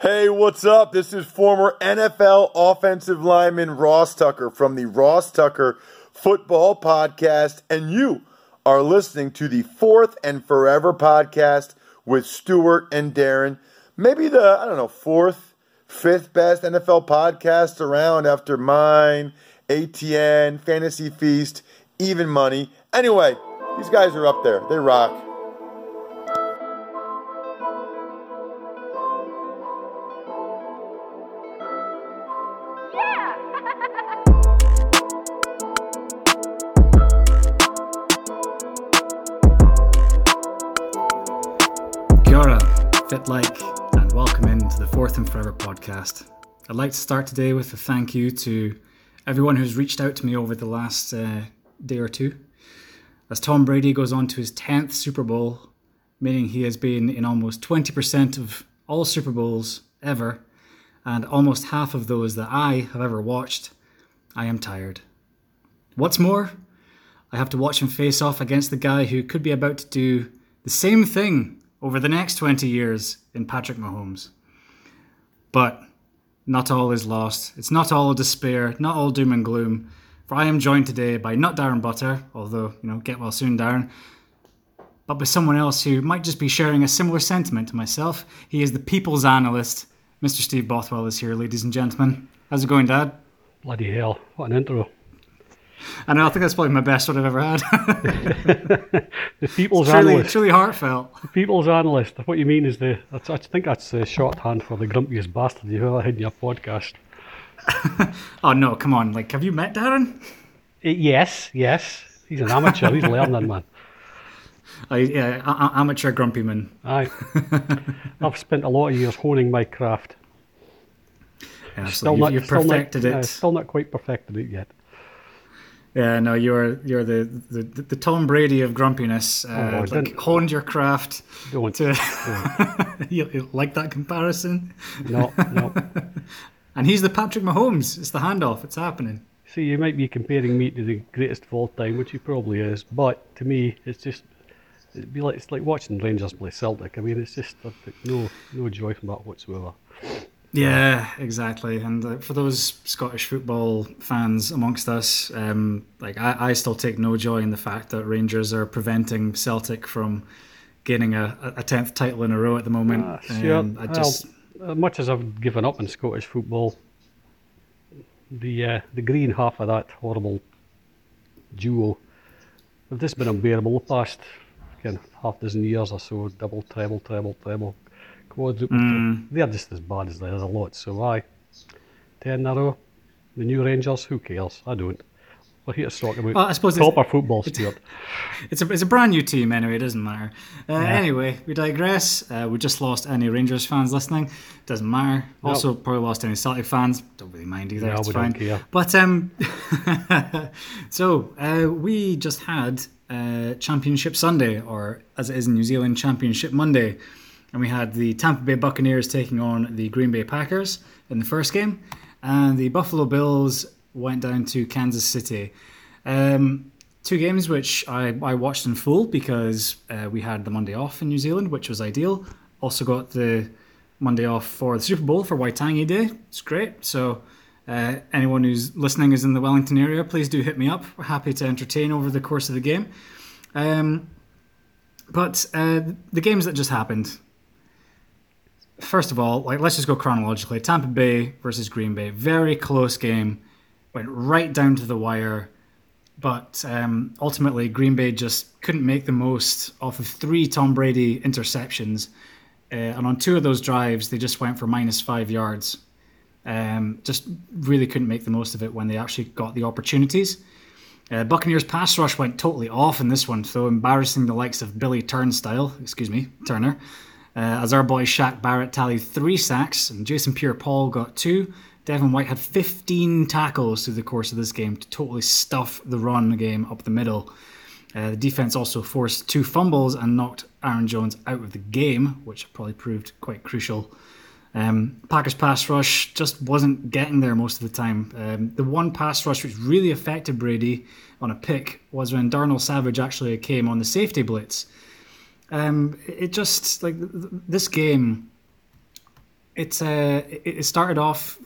Hey, what's up? This is former NFL offensive lineman Ross Tucker from the Ross Tucker Football Podcast, and you are listening to the fourth and forever podcast with Stuart and Darren. Maybe the, I don't know, fourth, fifth best NFL podcast around after mine, ATN, Fantasy Feast, Even Money. Anyway, these guys are up there. They rock. Like, and welcome into the Fourth and Forever podcast. I'd like to start today with a thank you to everyone who's reached out to me over the last uh, day or two. As Tom Brady goes on to his 10th Super Bowl, meaning he has been in almost 20% of all Super Bowls ever, and almost half of those that I have ever watched, I am tired. What's more, I have to watch him face off against the guy who could be about to do the same thing over the next 20 years in Patrick Mahomes. But not all is lost. It's not all despair, not all doom and gloom. For I am joined today by not Darren Butter, although, you know, get well soon, Darren, but by someone else who might just be sharing a similar sentiment to myself. He is the people's analyst. Mr. Steve Bothwell is here, ladies and gentlemen. How's it going, Dad? Bloody hell, what an intro. I know, I think that's probably my best one I've ever had. The people's truly, analyst. truly heartfelt. The people's analyst. What you mean is the. I think that's the shorthand for the grumpiest bastard you've ever had in your podcast. Oh no, come on! Like, have you met Darren? Eh, yes, yes. He's an amateur. He's learning, man. I, yeah, a- a- amateur grumpy man. Aye. I've spent a lot of years honing my craft. Yeah, Still you've, not, you've still perfected not, uh, it. still not quite perfected it yet. Yeah, no, you're you're the the, the Tom Brady of grumpiness. Uh, Oh, like, don't- honed your craft. Don't. To you, you like that comparison? No, no. And he's the Patrick Mahomes. It's the handoff. It's happening. See, you might be comparing me to the greatest of all time, which he probably is, but to me, it's just. It'd be like it's like watching Rangers play Celtic. I mean, it's just no no joy from that whatsoever. Yeah, exactly. And uh, for those Scottish football fans amongst us, um, like I, I still take no joy in the fact that Rangers are preventing Celtic from gaining a a tenth title in a row at the moment. Ah, sure. Um, I just Well, as much as I've given up on Scottish football, the uh, the green half of that horrible duo have just been unbearable the past of half dozen years or so. Double, treble, treble, treble, quadruple. Mm. They're just as bad as the other lot. So I ten in a row. The new Rangers, who cares? I don't. We're here to talk about Well, I suppose it's- proper football, Stuart. It's a, it's a brand new team anyway, it doesn't matter. Uh, Anyway, we digress. Uh, we just lost any Rangers fans listening. Doesn't matter. Also, probably lost any Celtic fans. Don't really mind either. No, it's fine. care. But um, so uh, we just had uh, Championship Sunday, or as it is in New Zealand, Championship Monday, and we had the Tampa Bay Buccaneers taking on the Green Bay Packers in the first game, and the Buffalo Bills went down to Kansas City. Um, two games which I, I watched in full because uh, we had the Monday off in New Zealand, which was ideal. Also got the Monday off for the Super Bowl for Waitangi Day. It's great. So uh, anyone who's listening is in the Wellington area, please do hit me up. We're happy to entertain over the course of the game. Um, but uh, the games that just happened. First of all, like let's just go chronologically. Tampa Bay versus Green Bay, very close game, went right down to the wire but um, ultimately Green Bay just couldn't make the most off of three Tom Brady interceptions, uh, and on two of those drives they just went for minus five yards. Um, just really couldn't make the most of it when they actually got the opportunities. Uh, Buccaneers pass rush went totally off in this one, so embarrassing the likes of Billy Turnstile, excuse me, Turner, uh, as our boy Shaq Barrett tallied three sacks and Jason Pierre-Paul got two. Devin White had 15 tackles through the course of this game to totally stuff the run game up the middle. Uh, the defense also forced two fumbles and knocked Aaron Jones out of the game, which probably proved quite crucial. Um, Packers pass rush just wasn't getting there most of the time. Um, the one pass rush which really affected Brady on a pick was when Darnell Savage actually came on the safety blitz. Um, it just like th- th- this game, It's uh, it started off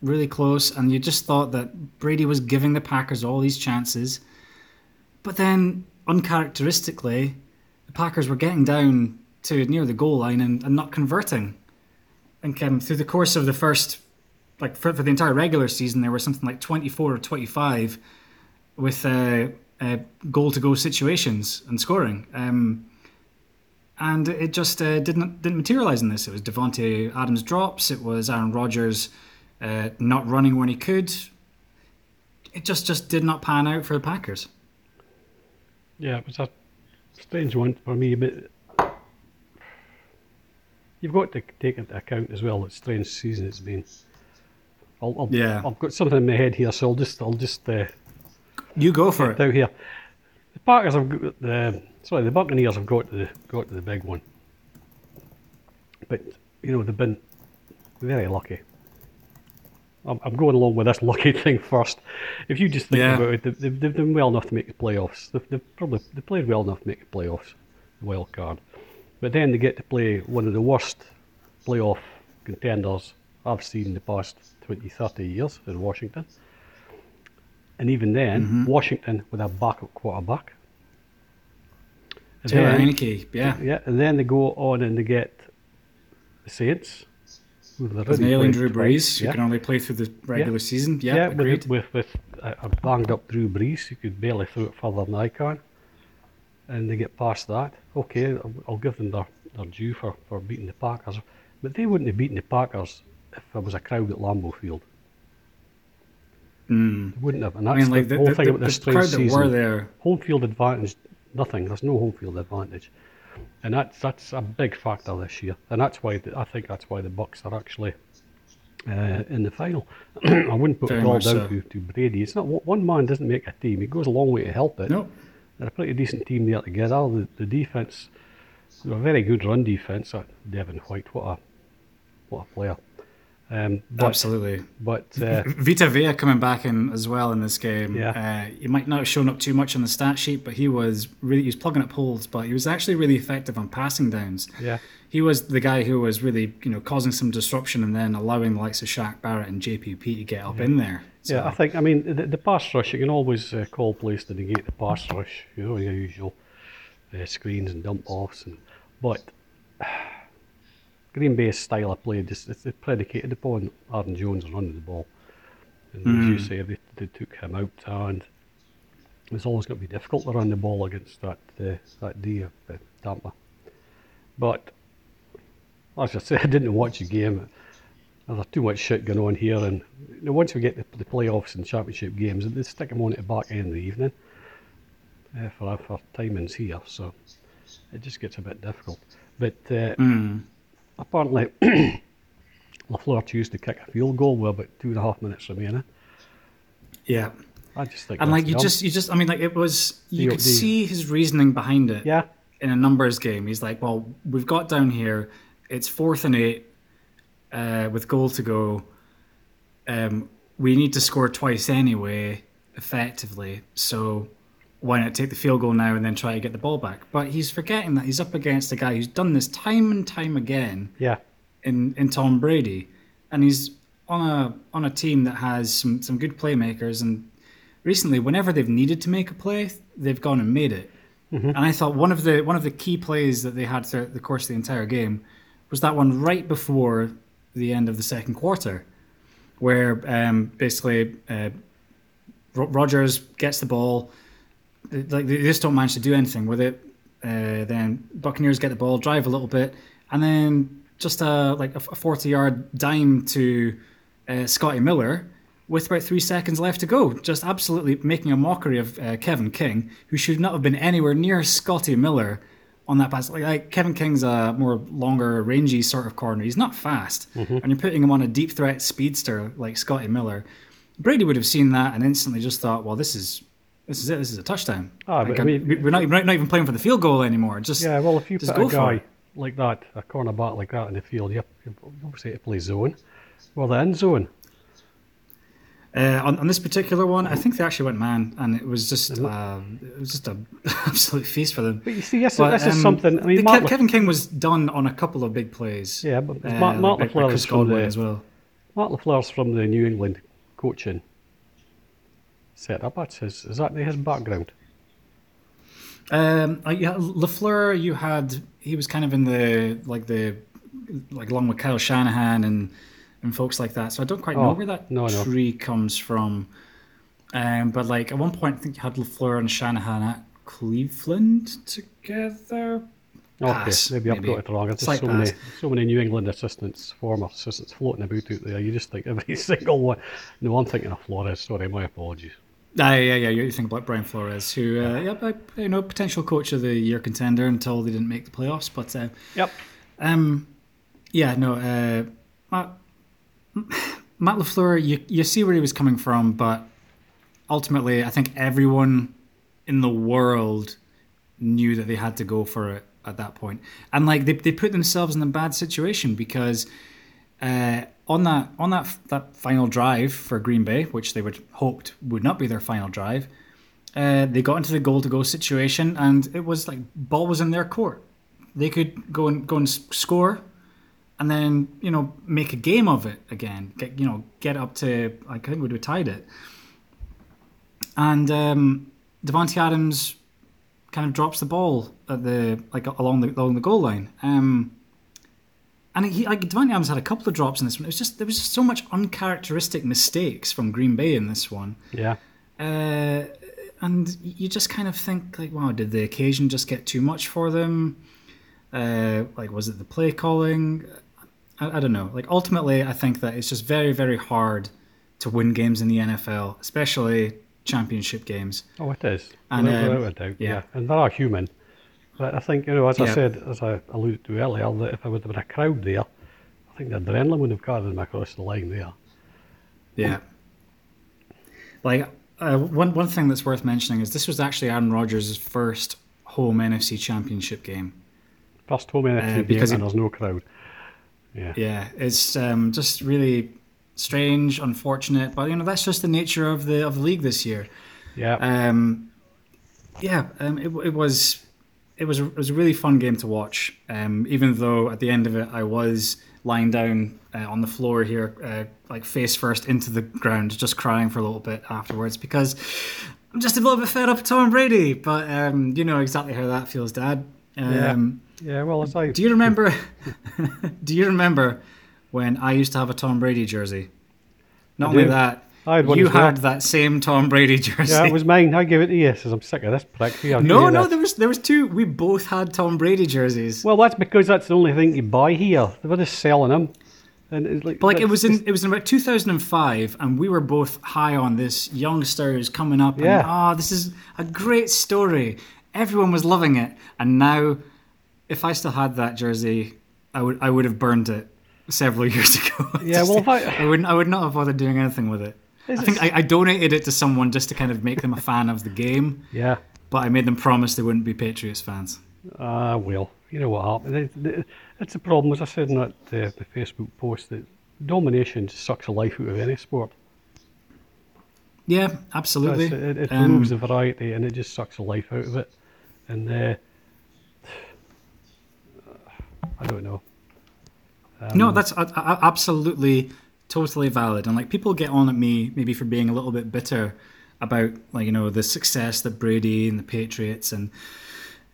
really close, and you just thought that Brady was giving the Packers all these chances, but then uncharacteristically, the Packers were getting down to near the goal line and, and not converting. And um, through the course of the first, like for, for the entire regular season, there were something like twenty four or twenty five with uh, uh, goal to go situations and scoring. Um, and it just uh, didn't didn't materialize in this. It was Davante Adams drops. It was Aaron Rodgers uh, not running when he could. It just just did not pan out for the Packers. Yeah, it was a strange one for me, but you've got to take into account as well. It's strange season it's been. I'll, I'll, Yeah. I've got something in my head here, so I'll just I'll just uh, You go for it. out here. The Packers have got the sorry, the Buccaneers have got to the got to the big one, but you know they've been very lucky. I'm, I'm going along with this lucky thing first. If you just think Yeah. about it, they've, they've, they've done well enough to make the playoffs. They've, they've probably they played well enough to make the playoffs, the wild card. But then they get to play one of the worst playoff contenders I've seen in the past 20, 30 years in Washington. And even then, Mm-hmm. Washington with a backup quarterback. And Taylor then- Heinicke, yeah. yeah, and then they go on and they get the Saints. Who they've With nailing played Drew twice, Brees, who yeah. can only play through the regular season. Yeah, Yeah, agreed. with, with, with a, a banged up Drew Brees, you could barely throw it further than I can. And they get past that. Okay, I'll, I'll give them their, their due for, for beating the Packers. But they wouldn't have beaten the Packers if there was a crowd at Lambeau Field. Mm. They wouldn't have. And I that's mean, like the, the, whole the, thing the, about this the crowd strange that were there. Home field advantage, nothing. There's no home field advantage, and that's that's a big factor this year. And that's why the, I think that's why the Bucks are actually uh, in the final. I wouldn't put it all down so. to, to Brady. It's not one man doesn't make a team. It goes a long way to help it. No, They're a pretty decent team there together. The, the defense, they're a very good run defense. Uh, Devin White, what a what a player. Um, but, absolutely. But uh, Vita Vea coming back in as well in this game. Yeah. Uh, he might not have shown up too much on the stat sheet, but he was really he was plugging up holes. But he was actually really effective on passing downs. yeah, He was the guy who was really you know causing some disruption and then allowing the likes of Shaq Barrett and JPP to get up in there. So, Yeah, I think. I mean, the, the pass rush. You can always uh, call plays to negate the pass rush. You know, your usual uh, screens and dump offs, and but Green Bay's style of play just it's predicated upon Aaron Jones running the ball. And as you say, they, they took him out, and it's always going to be difficult to run the ball against that uh, that D of uh, Tampa. But as I said, I didn't watch the game. There's too much shit going on here, and you know, once we get the, the playoffs and championship games, they stick them on at the back end of the evening uh, for our for timings here, so it just gets a bit difficult. But uh, Mm. Apparently, Lafleur chose to kick a field goal with about two and a half minutes remaining. yeah. I just think, And like you dumb. just you just I mean like it was you The- could the- see his reasoning behind it. yeah, in a numbers game. He's like, well, we've got down here. It's fourth and eight uh, with goal to go. Um, we need to score twice anyway, effectively. So why not take the field goal now and then try to get the ball back? But he's forgetting that he's up against a guy who's done this time and time again yeah, in, in Tom Brady, and he's on a on a team that has some, some good playmakers. And recently, whenever they've needed to make a play, they've gone and made it. And I thought one of the one of the key plays that they had throughout the course of the entire game was that one right before the end of the second quarter, where um, basically uh, Rodgers gets the ball, like they just don't manage to do anything with it. Uh, then Buccaneers get the ball, drive a little bit, and then just a like a forty-yard dime to uh, Scotty Miller with about three seconds left to go, just absolutely making a mockery of uh, Kevin King, who should not have been anywhere near Scotty Miller on that pass. Like, like Kevin King's a more longer, rangy sort of corner. He's not fast, and you're putting him on a deep threat speedster like Scotty Miller. Brady would have seen that and instantly just thought, "Well, this is this is it. This is a touchdown." Ah, but Like, I mean- we- we're not, we're not even playing for the field goal anymore. Just yeah. Well, if you put a guy like that, a cornerback like that in the field, you obviously have to play zone. Well, the end zone. Uh, on, on this particular one, I think they actually went man, and it was just uh, it was just an absolute feast for them. But you see, this, But, this is um, something. I mean, Mark Kevin King was done on a couple of big plays. yeah, but uh, Mark, Mark like- is from the as well. Mark LaFleur's from the New England coaching That's his. Is that his background? Um, yeah, Lafleur, you had he was kind of in the like the like along with Kyle Shanahan and and folks like that. So I don't quite know Oh, where that no, no. tree comes from. Um, but like at one point, I think you had Lafleur and Shanahan at Cleveland together. Okay, Pass, maybe I've got it wrong. There's so many, so many New England assistants, former assistants floating about out there. You just think every single one. No, I'm thinking of Flores. Sorry, my apologies. Ah, yeah, yeah. You think about Brian Flores, who, uh, yeah, you know, potential coach of the year contender until they didn't make the playoffs. But uh, Yep. Um, yeah, no, uh, Matt, Matt Lafleur, you you see where he was coming from, but ultimately, I think everyone in the world knew that they had to go for it at that point, and like they they put themselves in a bad situation because. Uh, on that on that that final drive for Green Bay, which they would hoped would not be their final drive, uh, they got into the goal to go situation, and it was like ball was in their court. They could go and go and score, and then you know make a game of it again. Get you know get up to I think we would have tied it, and um, Davante Adams kind of drops the ball at the like along the along the goal line. Um, and he like Davante Adams had a couple of drops in this one. It was just there was just so much uncharacteristic mistakes from Green Bay in this one. Yeah. Uh, and you just kind of think like, wow, did the occasion just get too much for them? Uh, like, was it the play calling? I, I don't know. Like, ultimately, I think that it's just very, very hard to win games in the NFL, especially championship games. Oh, it is. And, without, um, without a doubt. yeah. Yeah. And they are human. But I think, you know, as I said, as I alluded to earlier, that if there would have been a crowd there, I think the adrenaline would have carried them across the line there. Yeah. Like uh, one one thing that's worth mentioning is this was actually Aaron Rodgers' first home NFC Championship game. First home NFC game because and it- there's no crowd. Yeah. Yeah, it's um, just really strange, unfortunate, but you know that's just the nature of the of the league this year. Yeah. Um, yeah, um, it, it was it was a, it was a really fun game to watch. Um, even though at the end of it, I was lying down uh, on the floor here, uh, like face first into the ground, just crying for a little bit afterwards because I'm just a little bit fed up with Tom Brady. But um, you know exactly how that feels, Dad. Um, yeah, well, as I. Do you remember? do you remember when I used to have a Tom Brady jersey? Not only that, I had one you as well. had that same Tom Brady jersey. Yeah, it was mine. I gave it to you, says I'm sick of this prick. I'll no, no, this." there was there was two. We both had Tom Brady jerseys. Well, that's because that's the only thing you buy here. They were just selling them. And it's like, But like it was in it was in about 2005, and we were both high on this youngster who's coming up. Yeah. And, oh, this is a great story. Everyone was loving it, and now, if I still had that jersey, I would I would have burned it several years ago. Yeah, well, I- I wouldn't I would not have bothered doing anything with it. Is I it think I, donated it to someone just to kind of make them a fan of the game, Yeah. but I made them promise they wouldn't be Patriots fans. Ah, well, you know what happened. It- it- It's a problem, as I said in that uh, the Facebook post, that domination sucks the life out of any sport. Yeah, absolutely. It's- It, it Um, removes the variety and it just sucks the life out of it. And uh, I don't know. Um, No, that's a, a- absolutely totally valid. And like people get on at me maybe for being a little bit bitter about like you know the success that Brady and the Patriots and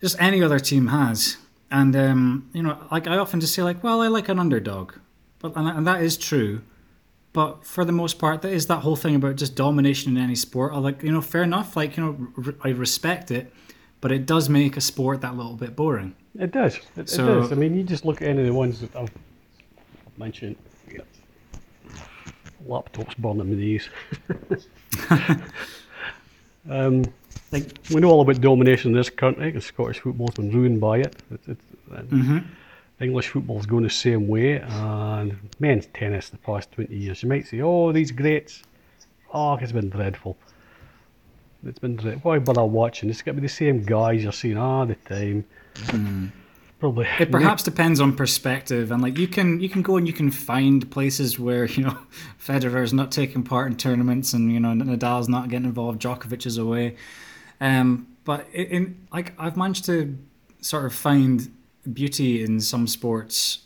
just any other team has. And um, you know, like I often just say like, well, I like an underdog, but and, and that is true. But for the most part, that is that whole thing about just domination in any sport. I like you know, fair enough. Like you know, I respect it, but it does make a sport that little bit boring. It does. It, So- it does. I mean, you just look at any of the ones that I've mentioned. Laptops burning my knees. um, Like we know all about domination in this country because Scottish football's been ruined by it. It's, it's, Mm-hmm. English football's going the same way, and men's tennis the past 20 years. You might say, oh, these greats. Oh, it's been dreadful. It's been dreadful. Why bother watching? It's got to be the same guys you're seeing all the time. Probably. It perhaps depends on perspective, and like you can you can go and you can find places where you know Federer's not taking part in tournaments, and you know Nadal's not getting involved, Djokovic is away. Um, but in, in like I've managed to sort of find beauty in some sports,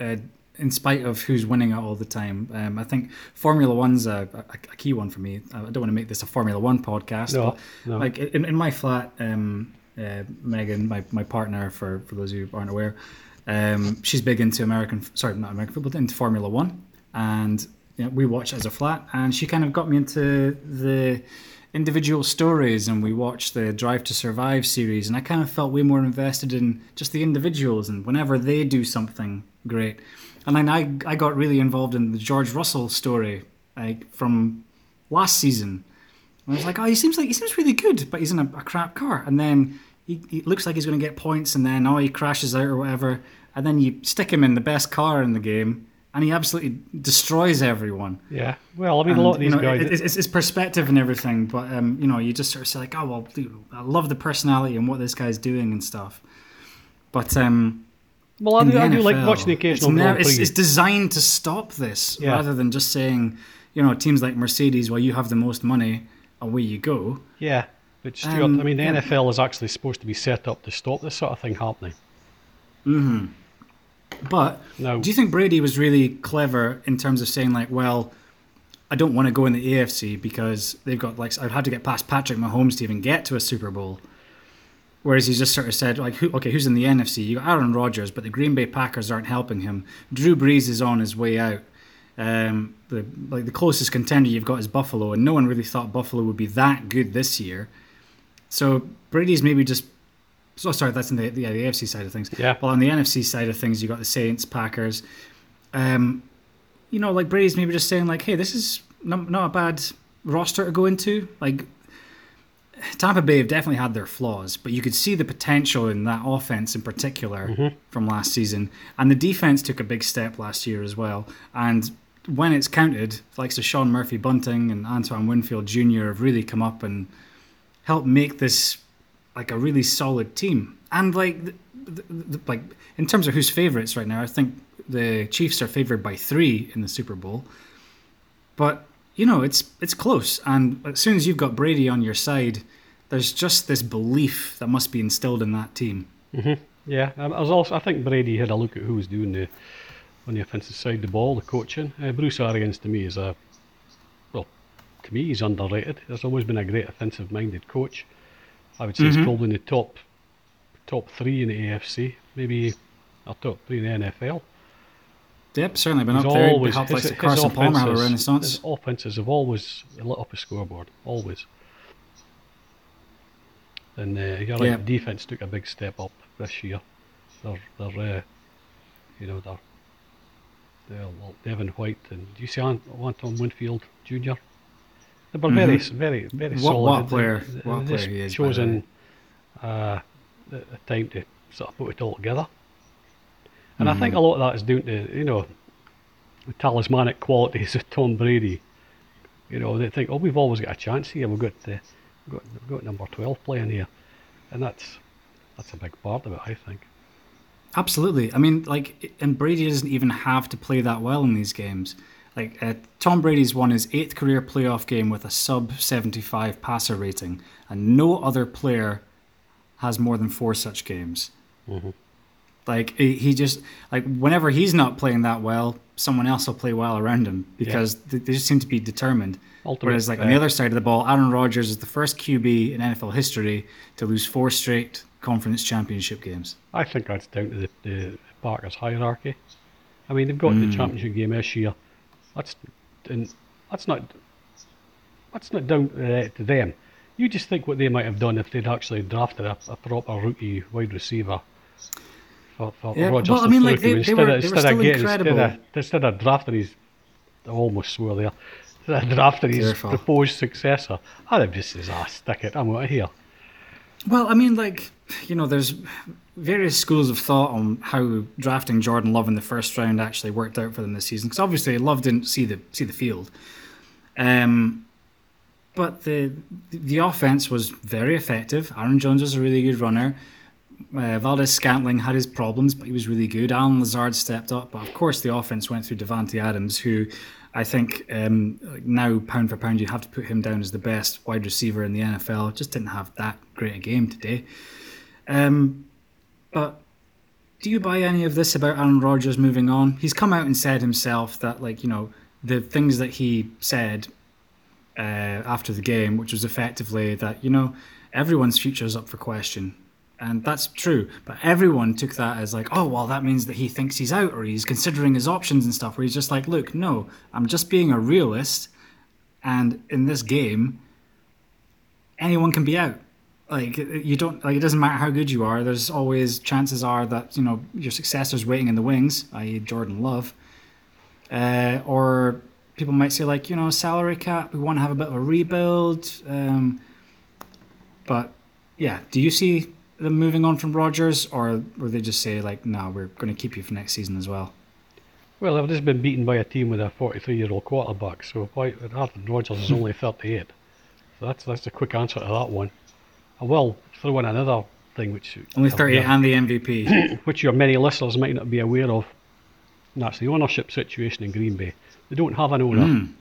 uh, in spite of who's winning it all the time. Um, I think Formula One's a, a, a key one for me. I don't want to make this a Formula One podcast, No, but no. like in, in my flat, um, uh, Megan, my, my partner, for, for those who aren't aware, um, she's big into American, sorry, not American football, but into Formula One, and you know, we watch as a flat, and she kind of got me into the individual stories, and we watched the Drive to Survive series, and I kind of felt way more invested in just the individuals, and whenever they do something great, and then I I got really involved in the George Russell story, like from last season. And I was like, oh, he seems like he seems really good, but he's in a, a crap car. And then he, he looks like he's going to get points, and then oh, he crashes out or whatever. And then you stick him in the best car in the game, and he absolutely destroys everyone. Yeah. Well, I mean, a lot of And, you these know, guys. it- it's, it's perspective and everything, but um, you know, you just sort of say like, oh well, dude, I love the personality and what this guy's doing and stuff. But um, well, I do, I do like watching the it's, occasional never- it's, it's designed to stop this Yeah. rather than just saying, you know, teams like Mercedes, well, you have the most money, away you go. Yeah. But Stuart, Um, I mean, the yeah. NFL is actually supposed to be set up to stop this sort of thing happening. Hmm. But No. do you think Brady was really clever in terms of saying like, well, I don't want to go in the AFC because they've got like I'd have to get past Patrick Mahomes to even get to a Super Bowl. Whereas he just sort of said like, who, okay, who's in the NFC? You got Aaron Rodgers, but the Green Bay Packers aren't helping him. Drew Brees is on his way out. Um, the like the closest contender you've got is Buffalo, and no one really thought Buffalo would be that good this year. So Brady's maybe just so sorry, that's in the, the, yeah, the AFC side of things. Yeah. Well, on the NFC side of things, you got the Saints, Packers. Um, you know, like Brady's maybe just saying like, hey, this is not, not a bad roster to go into. Like Tampa Bay have definitely had their flaws, but you could see the potential in that offense in particular from last season, and the defense took a big step last year as well. And when it's counted, like so Sean Murphy Bunting and Antoine Winfield Jr. have really come up and helped make this like a really solid team. And like, the, the, the, like in terms of who's favorites right now, I think the Chiefs are favored by three in the Super Bowl. But you know, it's it's close, and as soon as you've got Brady on your side, there's just this belief that must be instilled in that team. Yeah, um, I was also. I think Brady had a look at who was doing the on the offensive side of the ball, the coaching. Uh, Bruce Arians to me is a well, to me he's underrated. There's always been a great offensive-minded coach. I would say he's probably in the top top three in the AFC, maybe or top three in the NFL. Yep, certainly been He's up there. always Helped like his, Carson his Palmer have a renaissance. His offenses have always lit up a scoreboard, always. And uh, you're right, Yeah. the defense took a big step up this year. They're, they're, uh, you know, they're, they're well, Devin White and do you see Ant- Anton Winfield Jr. They were very, s- very, very Mm-hmm. What- solid. what player- they- what player he is, chosen uh, the, the time to sort of put it all together. And I Mm-hmm. think a lot of that is down to you know the talismanic qualities of Tom Brady. You know, they think, oh, we've always got a chance here. We've got, uh, we've got, we've got number twelve playing here, and that's that's a big part of it, I think. Absolutely. I mean, like, and Brady doesn't even have to play that well in these games. Like, uh, Tom Brady's won his eighth career playoff game with a sub 75 passer rating, and no other player has more than four such games. Like, he just, like, whenever he's not playing that well, someone else will play well around him because they, they just seem to be determined. Ultimate, Whereas, like, on the other side of the ball, Aaron Rodgers is the first QB in NFL history to lose four straight conference championship games. I think that's down to the, the Packers hierarchy. I mean, they've got Hmm. the championship game this year. That's and that's not that's not down uh, to them. You just think what they might have done if they'd actually drafted a, a proper rookie wide receiver for, for Yeah, well, I mean, like, they- instead they were- of, instead of still getting incredible. instead of, instead of drafting his I almost swore there. Instead of drafting his Careful. proposed successor, I'd have just said, ah, stick it, I'm out of here. Well, I mean, like, you know, there's various schools of thought on how drafting Jordan Love in the first round actually worked out for them this season. Because obviously, Love didn't see the see the field, um, but the the offense was very effective. Aaron Jones was a really good runner. uh, Valdes-Scantling had his problems, but he was really good. Allen Lazard stepped up, but of course the offense went through Davante Adams, who I think um, now pound for pound you have to put him down as the best wide receiver in the NFL. Just didn't have that great a game today. Um, but do you buy any of this about Aaron Rodgers moving on? He's come out and said himself that, like, you know, the things that he said uh, after the game, which was effectively that, you know, everyone's future is up for question. And that's true. But everyone took that as like, oh, well, that means that he thinks he's out or he's considering his options and stuff. Where he's just like, look, no, I'm just being a realist. And in this game, anyone can be out. Like you don't like it doesn't matter how good you are. There's always chances are that you know your successor's waiting in the wings, i.e., Jordan Love, uh, or people might say like you know salary cap. We want to have a bit of a rebuild. Um, but yeah, do you see them moving on from Rodgers or will they just say like, no, we're going to keep you for next season as well? Well, they've just been beaten by a team with a 43-year-old quarterback, so why Aaron Rodgers is only 38. So that's that's a quick answer to that one. I will throw in another thing which only 38 and the MVP, which your many listeners might not be aware of. And that's the ownership situation in Green Bay. They don't have an owner, mm.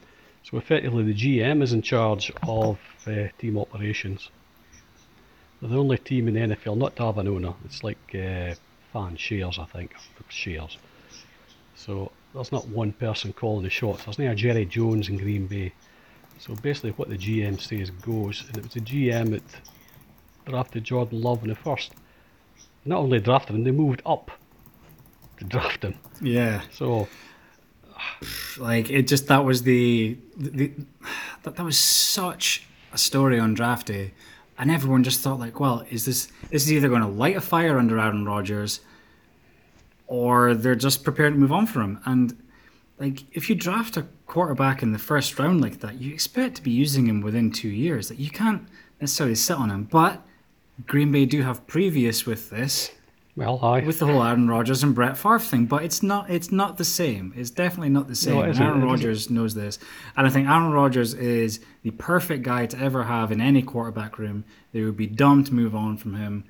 so effectively the GM is in charge of uh, team operations. They're the only team in the NFL not to have an owner. It's like uh, fan shares, I think, shares. So there's not one person calling the shots. There's not a Jerry Jones in Green Bay. So basically, what the GM says goes, and it was the GM that drafted Jordan Love in the first. Not only drafted him, they moved up to draft him. Yeah. So, like, it just that was the, the that that was such a story on draft day and everyone just thought like, well, is this this is either going to light a fire under Aaron Rodgers, or they're just prepared to move on from him. And like, if you draft a quarterback in the first round like that, you expect to be using him within two years. That like, you can't necessarily sit on him. But Green Bay do have previous with this. Well, hi. With the whole Aaron Rodgers and Brett Favre thing, but it's not. It's not the same. It's definitely not the same. No, Aaron Rodgers knows this, and I think Aaron Rodgers is the perfect guy to ever have in any quarterback room. They would be dumb to move on from him.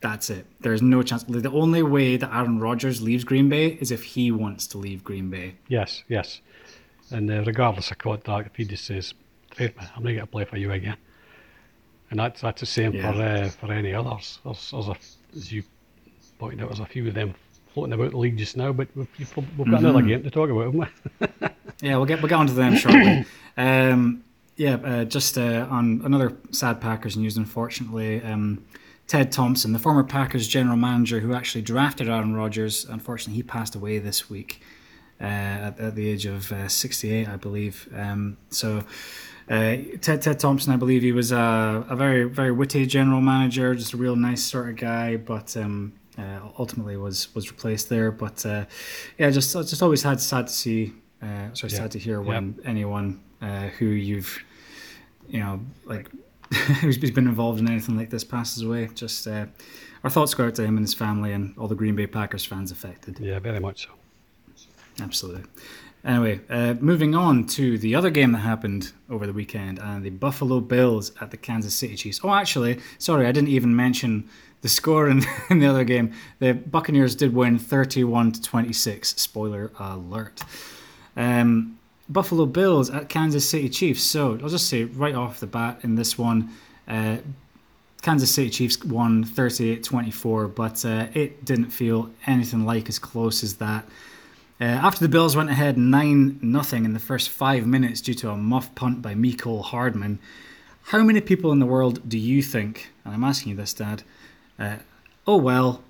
That's it. There's no chance. The only way that Aaron Rodgers leaves Green Bay is if he wants to leave Green Bay. Yes, yes. And uh, regardless of contract, if he just says, "I'm going to get a play for you again," and that's that's the same yeah. for uh, for any others. There's, there's a, as you pointed out, there's a few of them floating about the league just now, but we've, we've got mm-hmm. another game to talk about, haven't we? yeah, we'll get we'll get onto them shortly. Um, yeah, uh, just uh, on another sad Packers news, unfortunately. Um, Ted Thompson, the former Packers general manager who actually drafted Aaron Rodgers, unfortunately, he passed away this week uh, at, at, the age of uh, 68, I believe. Um, so, uh, Ted Ted Thompson, I believe he was a, a, very very witty general manager, just a real nice sort of guy, but um, uh, ultimately was was replaced there. But uh, yeah, just just always had sad to see, uh, sorry, yeah. sad to hear when anyone uh, who you've you know like who's been involved in anything like this passes away. Just uh, our thoughts go out to him and his family and all the Green Bay Packers fans affected. Yeah, very much so. Absolutely. Anyway, uh, moving on to the other game that happened over the weekend and the Buffalo Bills at the Kansas City Chiefs. Oh, actually, sorry, I didn't even mention the score in, in the other game. The Buccaneers did win 31 to 26. Spoiler alert. Um, Buffalo Bills at Kansas City Chiefs. So I'll just say right off the bat in this one, uh, Kansas City Chiefs won 38 24, but uh, it didn't feel anything like as close as that. Uh, after the Bills went ahead 9 0 in the first five minutes due to a muff punt by Mecole Hardman, how many people in the world do you think, and I'm asking you this, Dad, uh, oh well,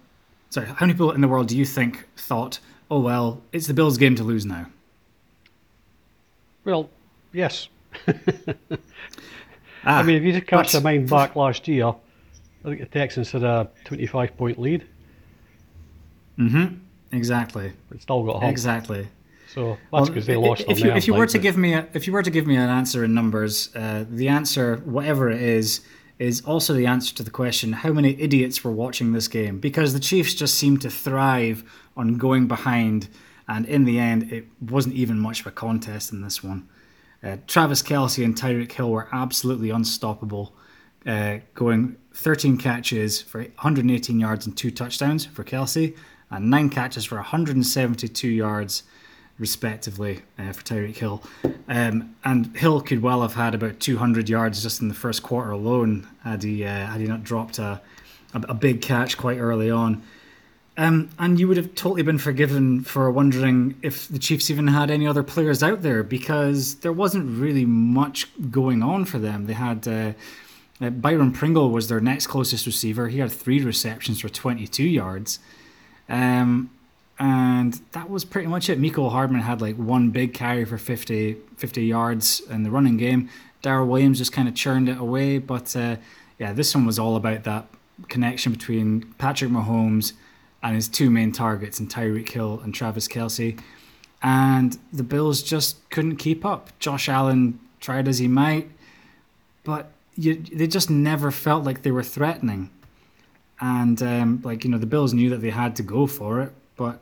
sorry, how many people in the world do you think thought, oh well, it's the Bills' game to lose now? Well, yes. ah, I mean, if you just cast your mind back last year, I think the Texans had a 25 point lead. Mm hmm. Exactly. It still got home. Exactly. So that's because well, they lost. If, you, if you were to give me a, if you were to give me an answer in numbers, uh, the answer, whatever it is, is also the answer to the question: How many idiots were watching this game? Because the Chiefs just seem to thrive on going behind and in the end, it wasn't even much of a contest in this one. Uh, Travis Kelce and Tyreek Hill were absolutely unstoppable. uh, going 13 catches for 118 yards and two touchdowns for Kelce, and nine catches for 172 yards, respectively, uh, for Tyreek Hill. Um, and Hill could well have had about 200 yards just in the first quarter alone had he uh, had he not dropped a, a, a big catch quite early on. Um, and you would have totally been forgiven for wondering if the Chiefs even had any other players out there because there wasn't really much going on for them. They had uh, uh, Byron Pringle was their next closest receiver. He had three receptions for 22 yards. Um, and that was pretty much it. Mecole Hardman had like one big carry for 50, 50 yards in the running game. Darrel Williams just kind of churned it away. But uh, yeah, this one was all about that connection between Patrick Mahomes and his two main targets in Tyreek Hill and Travis Kelce. And the Bills just couldn't keep up. Josh Allen tried as he might, but you, they just never felt like they were threatening. And um, like you know, the Bills knew that they had to go for it, but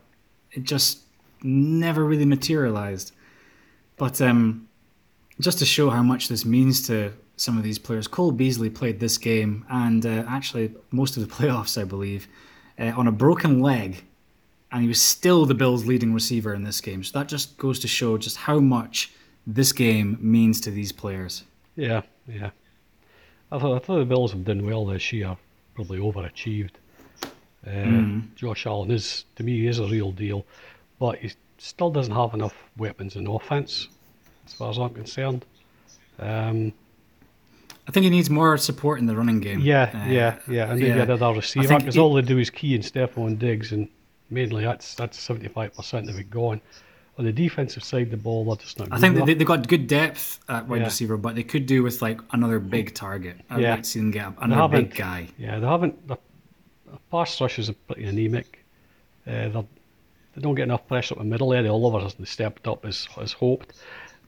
it just never really materialized. But um, just to show how much this means to some of these players, Cole Beasley played this game and uh, actually most of the playoffs, I believe uh, on a broken leg, and he was still the Bills' leading receiver in this game. So that just goes to show just how much this game means to these players. Yeah, yeah. I thought, I thought the Bills have done well this year, probably overachieved. Uh, mm. Josh Allen is, to me, is a real deal, but he still doesn't have enough weapons in offense, as far as I'm concerned. Um, I think he needs more support in the running game. Yeah, uh, yeah, yeah, and maybe yeah. another receiver because all they do is key and Stefon Diggs, and mainly that's that's seventy five percent of it gone. On the defensive side of the ball, they're just not. I think they, they got good depth at wide yeah. receiver, but they could do with like another big target. I'd yeah. like see them get another big guy. Yeah, they haven't. The pass rushes are pretty anemic. Uh, they don't get enough pressure up the middle area. Oliver hasn't stepped up as as hoped,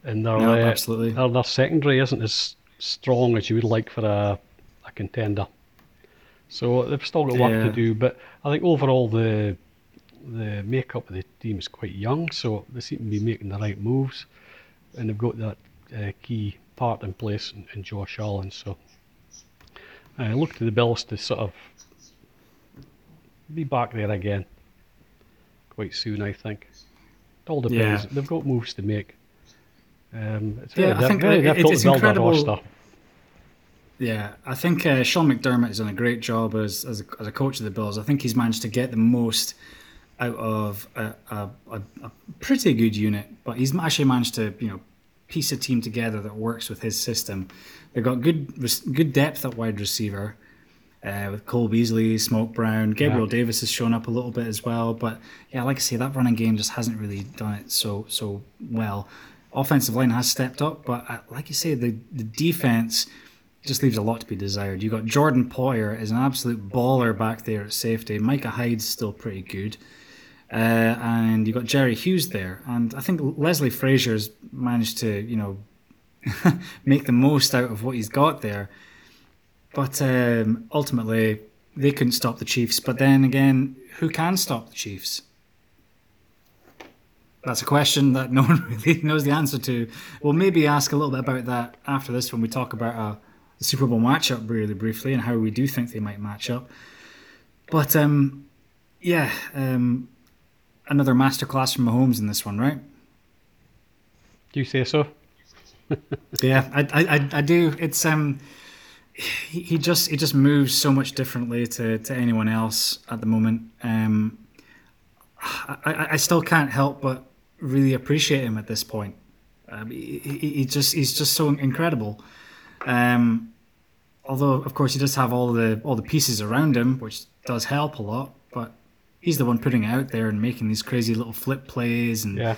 and their no, uh, absolutely their, their secondary isn't as strong as you would like for a, a contender. So they've still got work yeah. to do, but I think overall the the makeup of the team is quite young, so they seem to be making the right moves, and they've got that uh, key part in place in, in Josh Allen. So I uh, look to the Bills to sort of be back there again quite soon. I think it all depends. Yeah. They've got moves to make. Um, it's yeah, I think very it's, it's incredible. Yeah, I think uh, Sean McDermott has done a great job as as a, as a, coach of the Bills. I think he's managed to get the most out of a, a, a, pretty good unit, but he's actually managed to you know piece a team together that works with his system. They've got good good depth at wide receiver. Uh, with Cole Beasley, Smoke Brown, Gabriel yeah. Davis has shown up a little bit as well, but yeah, like I say, that running game just hasn't really done it so so well. Offensive line has stepped up, but uh, like you say, the the defense just leaves a lot to be desired. You've got Jordan Poyer is an absolute baller back there at safety. Micah Hyde's still pretty good. Uh, and you've got Jerry Hughes there. And I think Leslie Frazier's managed to, you know, make the most out of what he's got there. But um, ultimately, they couldn't stop the Chiefs. But then again, who can stop the Chiefs? That's a question that no one really knows the answer to. We'll maybe ask a little bit about that after this when we talk about a the Super Bowl matchup really briefly and how we do think they might match up. But um, yeah, um, another masterclass from Mahomes in this one, right? Do you say so? yeah, I, I, I do. It's um, he, just he just moves so much differently to, to anyone else at the moment. Um, I, I still can't help but really appreciate him at this point. Um, he, he, just he's just so incredible. Um, although of course he does have all the all the pieces around him, which does help a lot. He's the one putting it out there and making these crazy little flip plays and yeah.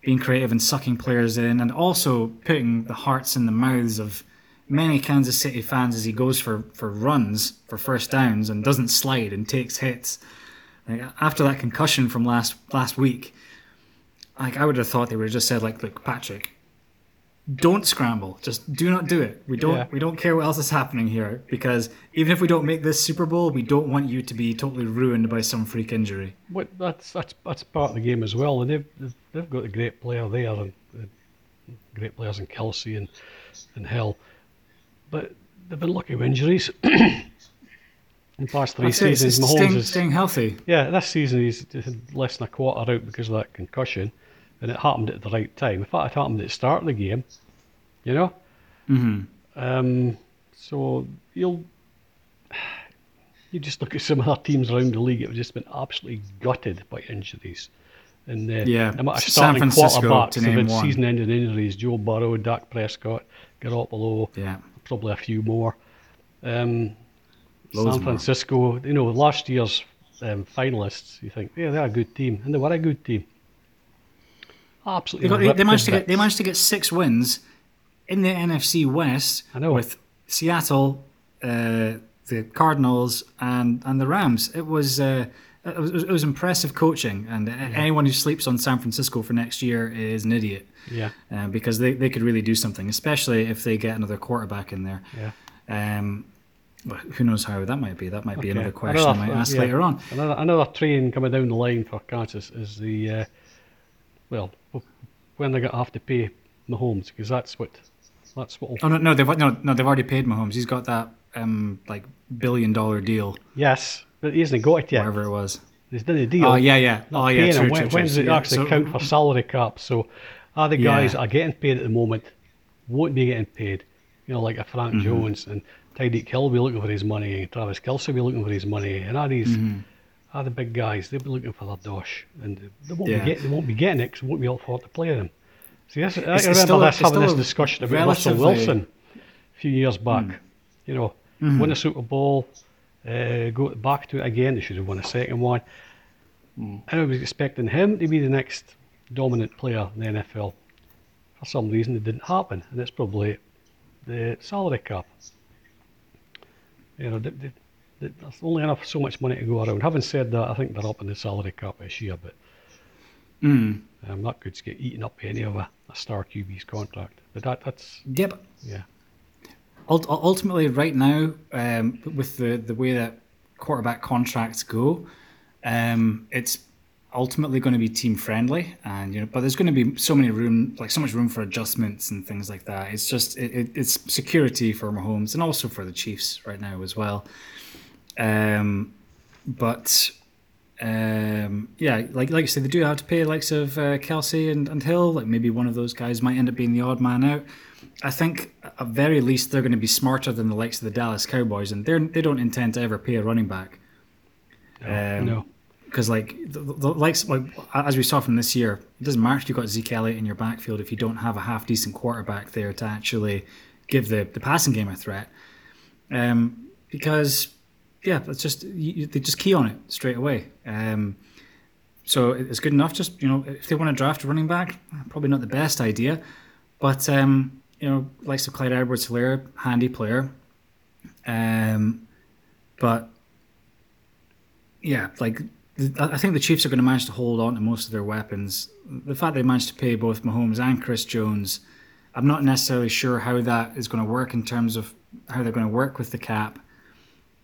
being creative and sucking players in, and also putting the hearts in the mouths of many Kansas City fans as he goes for for runs for first downs and doesn't slide and takes hits. Like, after that concussion from last last week, like I would have thought they would have just said like, "Look, Patrick, don't scramble. Just do not do it. We don't yeah. we don't care what else is happening here because even if we don't make this Super Bowl, we don't want you to be totally ruined by some freak injury. What that's that's that's part of the game as well, and they've they've got a great player there and uh, great players in Kelce and and Hill, but they've been lucky with injuries. In the past three That's seasons, Mahomes staying, is staying healthy. yeah. This season he's less than a quarter out because of that concussion, and it happened at the right time. In fact, it happened at the start of the game. You know. hmm Um, so you'll you just look at some other teams around the league that have just been absolutely gutted by injuries. And uh, Yeah, the amount of San starting Francisco, quarterbacks name had one. season-ending injuries: Joe Burrow, Dak Prescott, Garoppolo, Yeah. probably a few more. Um, San more. Francisco, you know, last year's um, finalists, you think, yeah, they're a good team, and they were a good team. Absolutely, they, ripped they managed to get they managed to get six wins in the NFC West I know. with Seattle, uh, the Cardinals, and and the Rams. It was. Uh, it was, it was impressive coaching, and anyone who sleeps on San Francisco for next year is an idiot. Yeah, uh, because they, they could really do something, especially if they get another quarterback in there. yeah. Um, well, who knows how that might be? That might be Okay. another question I might ask yeah. later on. Another, another train coming down the line for Kansas is the, uh, well, when they're going to have to pay Mahomes, because that's what, that's what. Oh no, no, they've no, no, they've already paid Mahomes. He's got that um like billion dollar deal, Yes, but he hasn't got it yet. whatever it was. He's done a deal. Oh yeah, yeah. Oh yeah. True, true, When, true, when does it yeah. actually So- count for salary cap? So, are the guys Yeah. are getting paid at the moment won't be getting paid? You know, like a Frank Mm-hmm. Jones and Tyreek Hill will be looking for his money, and Travis Kelce will be looking for his money, and are these Mm-hmm. Are the big guys? They'll be looking for their dosh, and they won't Yeah. be get, they won't be getting it because they won't be able for to play them. See, this, I it's remember still a- this, having this discussion about Russell Wilson a few years back. Mm. You know, Mm-hmm. win a Super Bowl, uh, go back to it again. They should have won a second one. Mm. I was expecting him to be the next dominant player in the NFL. For some reason, it didn't happen, and it's probably the salary cap. You know, th- th- th- there's only enough so much money to go around. Having said that, I think they're up in the salary cap this year, but Mm. um, that could get eaten up by any of a, a star QB's contract. But that, that's Yep. yeah, Ult- ultimately, right now, um, with the the way that quarterback contracts go, um, it's ultimately going to be team friendly, and you know, but there's going to be so many room, like so much room for adjustments and things like that. It's just it, it, it's security for Mahomes and also for the Chiefs right now as well. Um, but um, yeah, like like you said, they do have to pay the likes of uh, Kelce and, and Hill. Like maybe one of those guys might end up being the odd man out. I think at very least they're going to be smarter than the likes of the Dallas Cowboys, and they they don't intend to ever pay a running back. Um, no, because like the, the likes like as we saw from this year, it doesn't matter if you've got Zeke Elliott in your backfield if you don't have a half decent quarterback there to actually give the, the passing game a threat. Um, because yeah, it's just you, they just key on it straight away. Um, so it's good enough. Just you know, if they want to draft a running back, probably not the best idea, but um, you know, likes of Clyde Edwards-Helaire, handy player. Um, but yeah, like I think the Chiefs are going to manage to hold on to most of their weapons. The fact they managed to pay both Mahomes and Chris Jones, I'm not necessarily sure how that is going to work in terms of how they're going to work with the cap.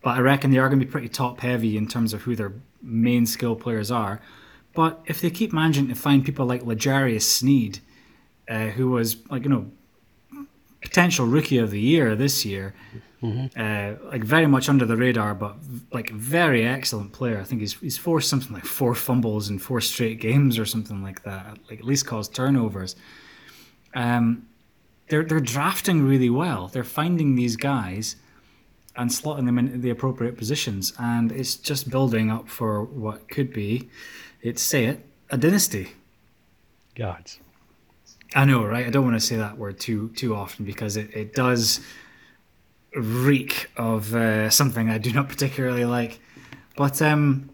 But I reckon they are going to be pretty top heavy in terms of who their main skill players are. But if they keep managing to find people like L'Jarius Sneed, uh, who was like you know potential rookie of the year this year, uh, like very much under the radar, but like very excellent player. I think he's he's forced something like four fumbles in four straight games or something like that. Like at least caused turnovers. Um, they're they're drafting really well. They're finding these guys and slotting them in the appropriate positions, and it's just building up for what could be, it's say it, a dynasty. gods. I know, right? I don't want to say that word too too often because it, it does reek of uh, something I do not particularly like. But um,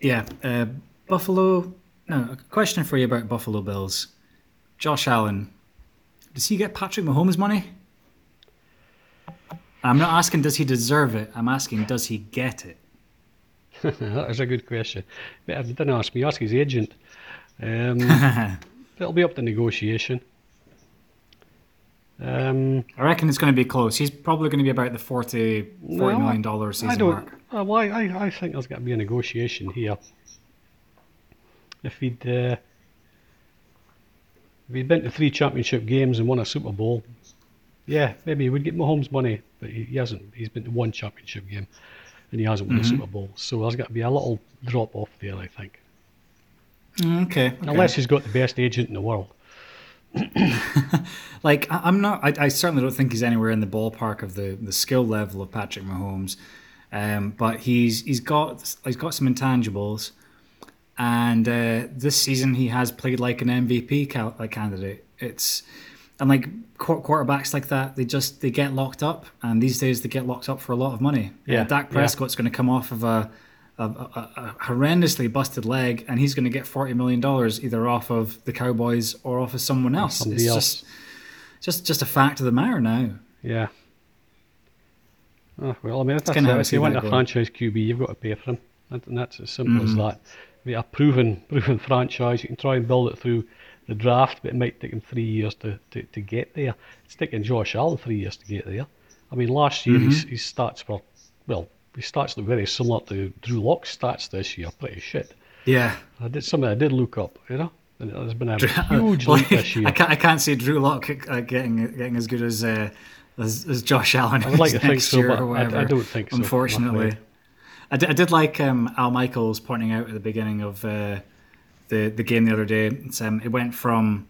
yeah, uh, Buffalo. No, a question for you about Buffalo Bills. Josh Allen, does he get Patrick Mahomes money? I'm not asking does he deserve it. I'm asking does he get it. that is a good question. But if you didn't ask me, ask his agent. Um, it'll be up to negotiation. Um, I reckon it's going to be close. He's probably going to be about the 40, 40 well, million dollar season I don't. mark. Uh, well, I, I, think there's got to be a negotiation here. If he'd uh, if he'd been to three championship games and won a Super Bowl, Yeah, maybe he would get Mahomes money, but he, he hasn't. He's been to one championship game, and he hasn't won Mm-hmm. a Super Bowl. So there's got to be a little drop off there, I think. Okay. okay. Unless he's got the best agent in the world. like I'm not. I, I certainly don't think he's anywhere in the ballpark of the, the skill level of Patrick Mahomes, um, but he's he's got he's got some intangibles, and uh, this season he has played like an MVP cal- like candidate. It's and like quarterbacks like that, they just they get locked up, and these days they get locked up for a lot of money. Yeah, Uh, Dak yeah. Prescott's going to come off of a. A, a, a horrendously busted leg, and he's going to get forty million dollars either off of the Cowboys or off of someone else. somebody it's else. just just just a fact of the matter now. Yeah. Oh, well, I mean, if, that's it. if you want a franchise QB, you've got to pay for him, and, and that's as simple Mm-hmm. as that. I mean, a proven, proven franchise, you can try and build it through the draft, but it might take him three years to, to, to get there. It's taking Josh Allen three years to get there. I mean, last year his, Mm-hmm. his stats were, well, his stats look very similar to Drew Lock's stats this year. Pretty shit. Yeah, I did something I did look up, you know. And there's been a huge leap this year. I can't I can't see Drew Lock uh, getting getting as good as uh, as, as Josh Allen. I would like to think next so, year but or I- I whatever, don't think so, Unfortunately. I did, did like um, Al Michaels pointing out at the beginning of uh, the the game the other day. Um, it went from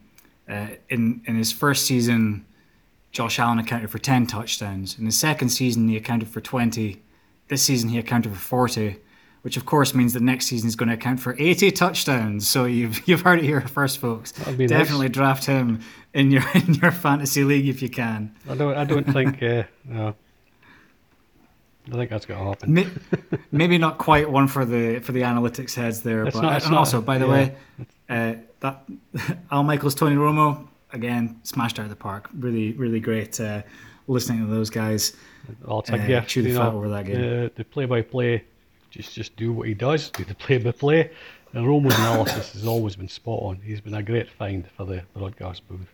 uh, in in his first season, Josh Allen accounted for ten touchdowns. In his second season, he accounted for twenty. This season, he accounted for forty, which of course means that next season he's going to account for eighty touchdowns. So you've you've heard it here first, folks. That'd nice. Definitely draft him in your in your fantasy league if you can. I don't. I don't think. Uh, no. I think that's going to happen. May- Maybe not quite one for the for the analytics heads there, It's but not- and not- also by the yeah. way, uh, that Al Michaels, Tony Romo again smashed out of the park. Really, really great uh, listening to those guys. It's a uh, gift. chew the fat know, over that game. The, the play-by-play, just just do what he does. Do the play-by-play. And Romo's analysis has always been spot on. He's been a great find for the broadcast booth.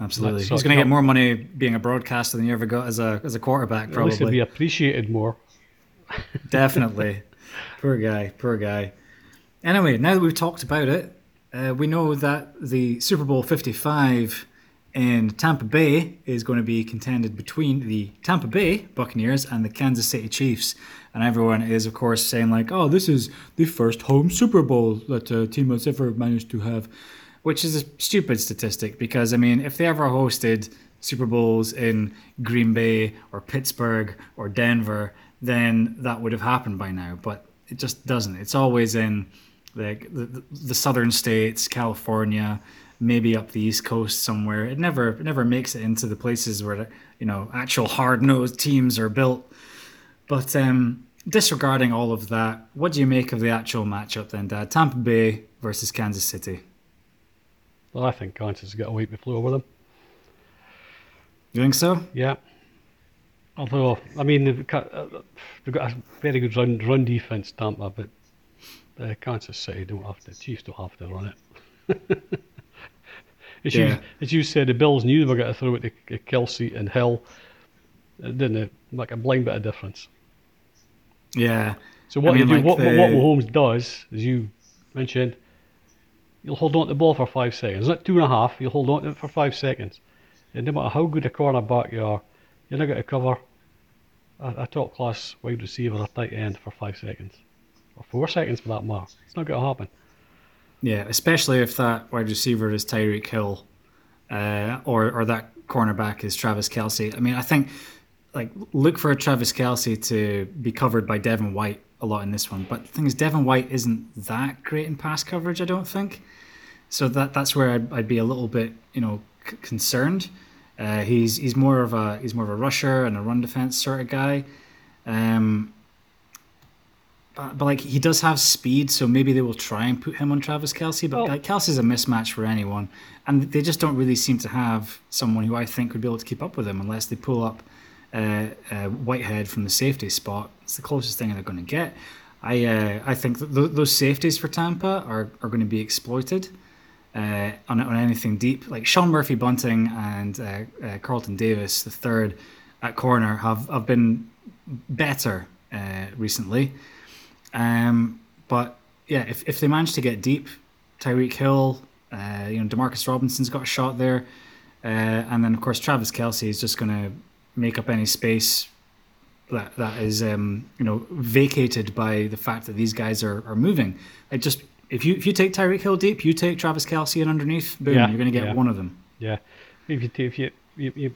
Absolutely, he's going to get more money being a broadcaster than you ever got as a as a quarterback. Least he'll Probably, be appreciated more. definitely. poor guy, poor guy. Anyway, now that we've talked about it, uh, we know that the Super Bowl 55 in Tampa Bay is going to be contended between the Tampa Bay Buccaneers and the Kansas City Chiefs. And everyone is, of course, saying, like, oh, this is the first home Super Bowl that a team has ever managed to have, which is a stupid statistic because, I mean, if they ever hosted Super Bowls in Green Bay or Pittsburgh or Denver, then that would have happened by now. But it just doesn't. It's always in like the, the, the southern states, California, maybe up the east coast somewhere. It never it never makes it into the places where you know actual hard nosed teams are built. But um, disregarding all of that, what do you make of the actual matchup then, Dad? Tampa Bay versus Kansas City. Well, I think Kansas has got a the floor with them. You think so? Yeah. Although, I mean, they've got, uh, they've got a very good run run defense, Tampa, but uh, Kansas City don't have to. Chiefs don't have to run it. as, Yeah. you, as you said, the Bills knew they were going to throw it to Kelce and Hill. It didn't make a blind bit of difference. Yeah. So what I mean, you do, like what, what, the- what Mahomes does, as you mentioned, you'll hold on to the ball for five seconds. Not two and a half. You'll hold on to it for five seconds. And no matter how good a cornerback you are, you're not going to cover a, a top class wide receiver or tight end for five seconds, or four seconds for that matter. It's not going to happen. Yeah, especially if that wide receiver is Tyreek Hill, uh, or or that cornerback is Travis Kelce. I mean, I think like look for a Travis Kelce to be covered by Devin White a lot in this one. But the thing is, Devin White isn't that great in pass coverage. I don't think. So that that's where I'd, I'd be a little bit you know c- concerned. Uh, he's he's more of a he's more of a rusher and a run defense sort of guy. Um, but, but like he does have speed, so maybe they will try and put him on Travis Kelce. But Oh. like Kelce's a mismatch for anyone, and they just don't really seem to have someone who I think would be able to keep up with him unless they pull up uh, Whitehead from the safety spot. It's the closest thing they're going to get. I uh, I think that th- those safeties for Tampa are, are going to be exploited uh, on, on anything deep. Like Sean Murphy Bunting and uh, uh, Carlton Davis, the third at corner, have, have been better recently. Um, but yeah, if, if they manage to get deep, Tyreek Hill, you know, Demarcus Robinson's got a shot there. And then, of course, Travis Kelce is just going to make up any space that that is, um, you know, vacated by the fact that these guys are, are moving. It just if you if you take Tyreek Hill deep, you take Travis Kelce in underneath, boom, Yeah, you're going to get yeah. one of them. Yeah, if you if you, you, you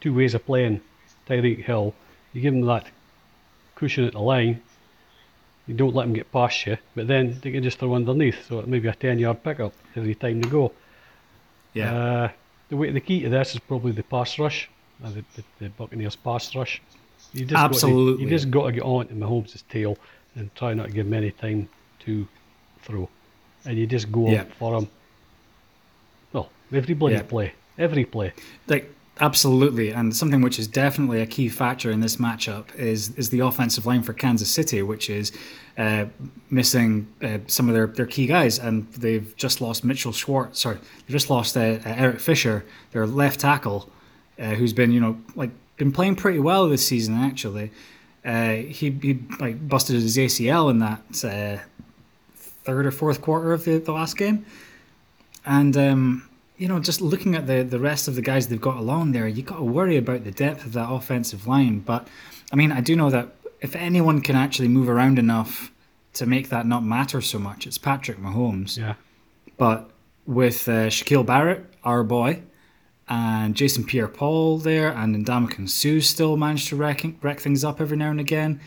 two ways of playing Tyreek Hill, you give him that cushion at the line. You don't let him get past you, but then they can just throw underneath, so it may be a ten yard pickup every time they go. Yeah, Uh, the way the key to this is probably the pass rush, uh, the, the, the Buccaneers pass rush. You just Got Absolutely. to, you just got to get on to Mahomes' tail and try not to give him any time to throw, and you just go Yeah. for him. Well, every bloody Yeah. play, every play. like absolutely, and something which is definitely a key factor in this matchup is is the offensive line for Kansas City, which is uh, missing uh, some of their, their key guys, and they've just lost Mitchell Schwartz. Sorry, they just lost uh, Eric Fisher, their left tackle, uh, who's been you know like been playing pretty well this season actually. Uh, he he like busted his ACL in that uh, third or fourth quarter of the, the last game. And um, you know, just looking at the the rest of the guys they've got along there, you got to worry about the depth of that offensive line. But I mean, I do know that if anyone can actually move around enough to make that not matter so much, it's Patrick Mahomes. Yeah, But with uh, Shaquille Barrett, our boy, and Jason Pierre-Paul there, and Ndamukong Suh still managed to wreck, wreck things up every now and again.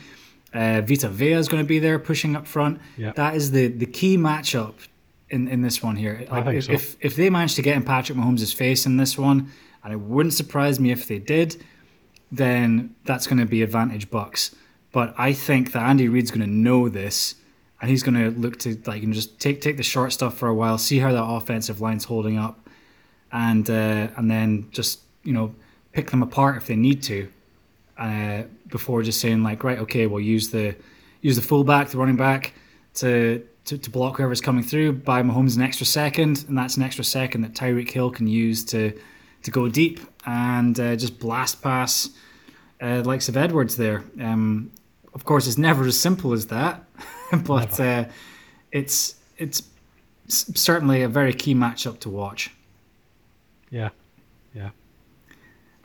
Uh, Vita Vea is going to be there pushing up front. Yeah. That is the, the key matchup in, in this one here. Like, think if, so. if if they manage to get in Patrick Mahomes' face in this one, and it wouldn't surprise me if they did, then that's going to be advantage Bucks. But I think that Andy Reid's going to know this, and he's going to look to like and just take take the short stuff for a while, see how that offensive line's holding up, and uh, and then just you know pick them apart if they need to, uh, before just saying like right okay we'll use the use the fullback the running back to. To, to block whoever's coming through, buy Mahomes an extra second, and that's an extra second that Tyreek Hill can use to to go deep and uh, just blast past uh, the likes of Edwards there. Um, of course, it's never as simple as that, but uh, it's it's certainly a very key matchup to watch. Yeah, yeah.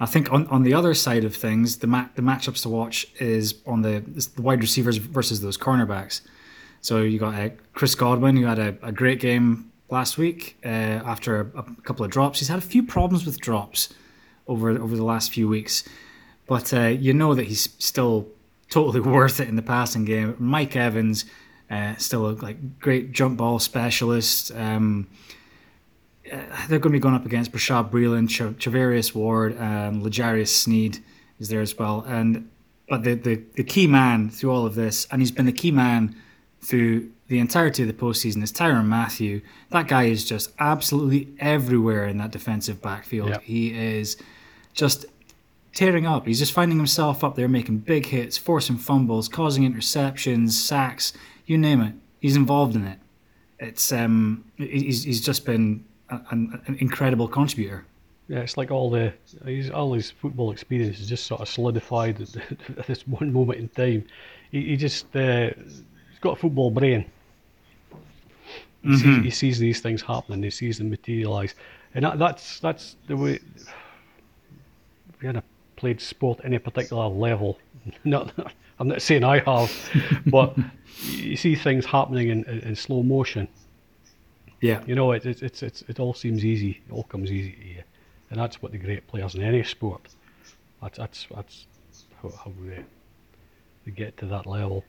I think on, on the other side of things, the ma- the matchups to watch is on the, the wide receivers versus those cornerbacks. So you got uh, Chris Godwin, who had a, a great game last week uh, after a, a couple of drops. He's had a few problems with drops over over the last few weeks, but uh, you know that he's still totally worth it in the passing game. Mike Evans, uh, still a like great jump ball specialist. Um, uh, they're going to be going up against Bashaud Breeland, Ch- Charvarius Ward, and L'Jarius Sneed is there as well. And but the, the the key man through all of this, and he's been the key man through the entirety of the postseason, is Tyrann Mathieu. That guy is just absolutely everywhere in that defensive backfield. Yep. He is just tearing up. He's just finding himself up there making big hits, forcing fumbles, causing interceptions, sacks, you name it. He's involved in it. It's um, he's he's just been an, an incredible contributor. Yeah, it's like all the his, all his football experience is just sort of solidified at, at this one moment in time. He, he just uh, he's got a football brain. He, sees, he sees these things happening. He sees them materialise, and that, that's that's the way. If you had played sport any particular level, not I'm not saying I have, but you see things happening in, in, in slow motion. Yeah, You know, it, it, it's, it's, it all seems easy. It all comes easy to you. And that's what the great players in any sport, that's, that's, that's how, how they, they get to that level.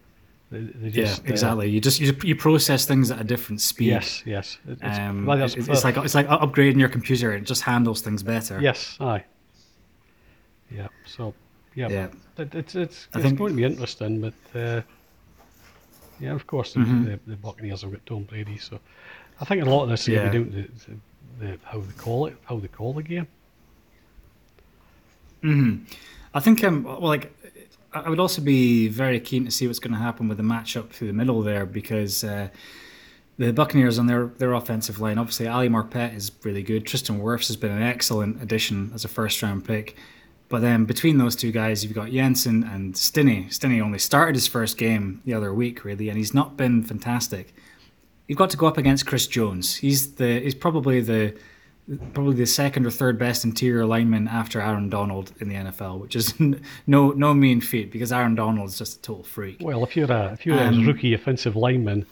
They yeah, just, uh, exactly. You just you, you process things at a different speed. yes, yes. It- It's, Um, well, it's, it's like it's like upgrading your computer. It just handles things better. Yes, aye. Yeah, so, yeah. Yeah. It, it's it's, I it's think- going to be interesting, but, uh, yeah, of course, the, Mm-hmm. the, the Buccaneers have got Tom Brady, so I think a lot of this is Yeah. going to be down to the, the, how they call it, how they call the game. I think um well like I I would also be very keen to see what's going to happen with the matchup through the middle there because uh, the Buccaneers on their their offensive line obviously Ali Marpet is really good. Tristan Wirfs has been an excellent addition as a first round pick. But then between those two guys, you've got Jensen and Stinnie. Stinnie only started his first game the other week, really, and he's not been fantastic. You've got to go up against Chris Jones. He's the he's probably the probably the second or third best interior lineman after Aaron Donald in the NFL, which is no no mean feat because Aaron Donald is just a total freak. Well, if you're a if you're Um, a rookie offensive lineman,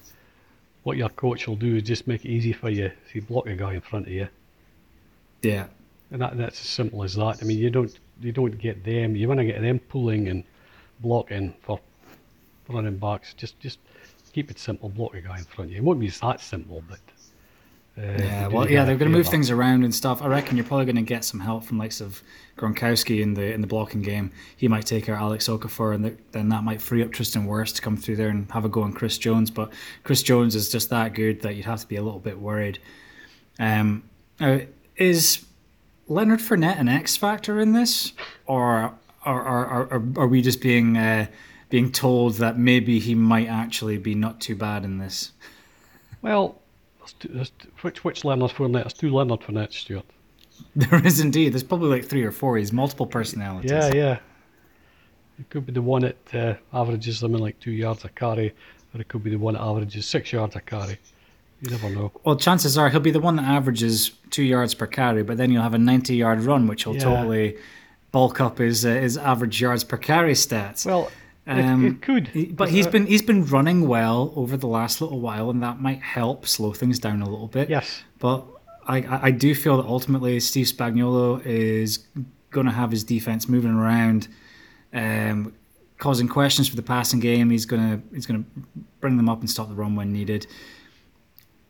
what your coach will do is just make it easy for you. So you block a guy in front of you, Yeah, and that, that's as simple as that. I mean, you don't you don't get them. You want to get them pulling and blocking for running backs. Just just keep it simple. Block a guy in front of you. It won't be that simple, but. Uh, yeah. Well, yeah, they're going to move things around and stuff. I reckon you're probably going to get some help from likes of Gronkowski in the in the blocking game. He might take out Alex Okafor, and th- then that might free up Tristan Wirfs to come through there and have a go on Chris Jones. But Chris Jones is just that good that you'd have to be a little bit worried. Um, now, is Leonard Fournette an X factor in this, or or, or, or are we just being uh, being told that maybe he might actually be not too bad in this? Well, there's two, there's two, which which Leonard Fournette? There's two Leonard Fournette, Stuart. There is indeed. There's probably like three or four. He's multiple personalities. Yeah, yeah. It could be the one that uh, averages something like two yards a carry, or it could be the one that averages six yards a carry. You never know. Well, chances are he'll be the one that averages two yards per carry, but then you'll have a 90 yard run, which will Yeah. totally bulk up his uh, his average yards per carry stats. Well, Um, it, it could. He- but he's been he's been running well over the last little while, and that might help slow things down a little bit. Yes. But I, I I do feel that ultimately Steve Spagnuolo is going to have his defense moving around, um, causing questions for the passing game. He's gonna he's gonna bring them up and stop the run when needed.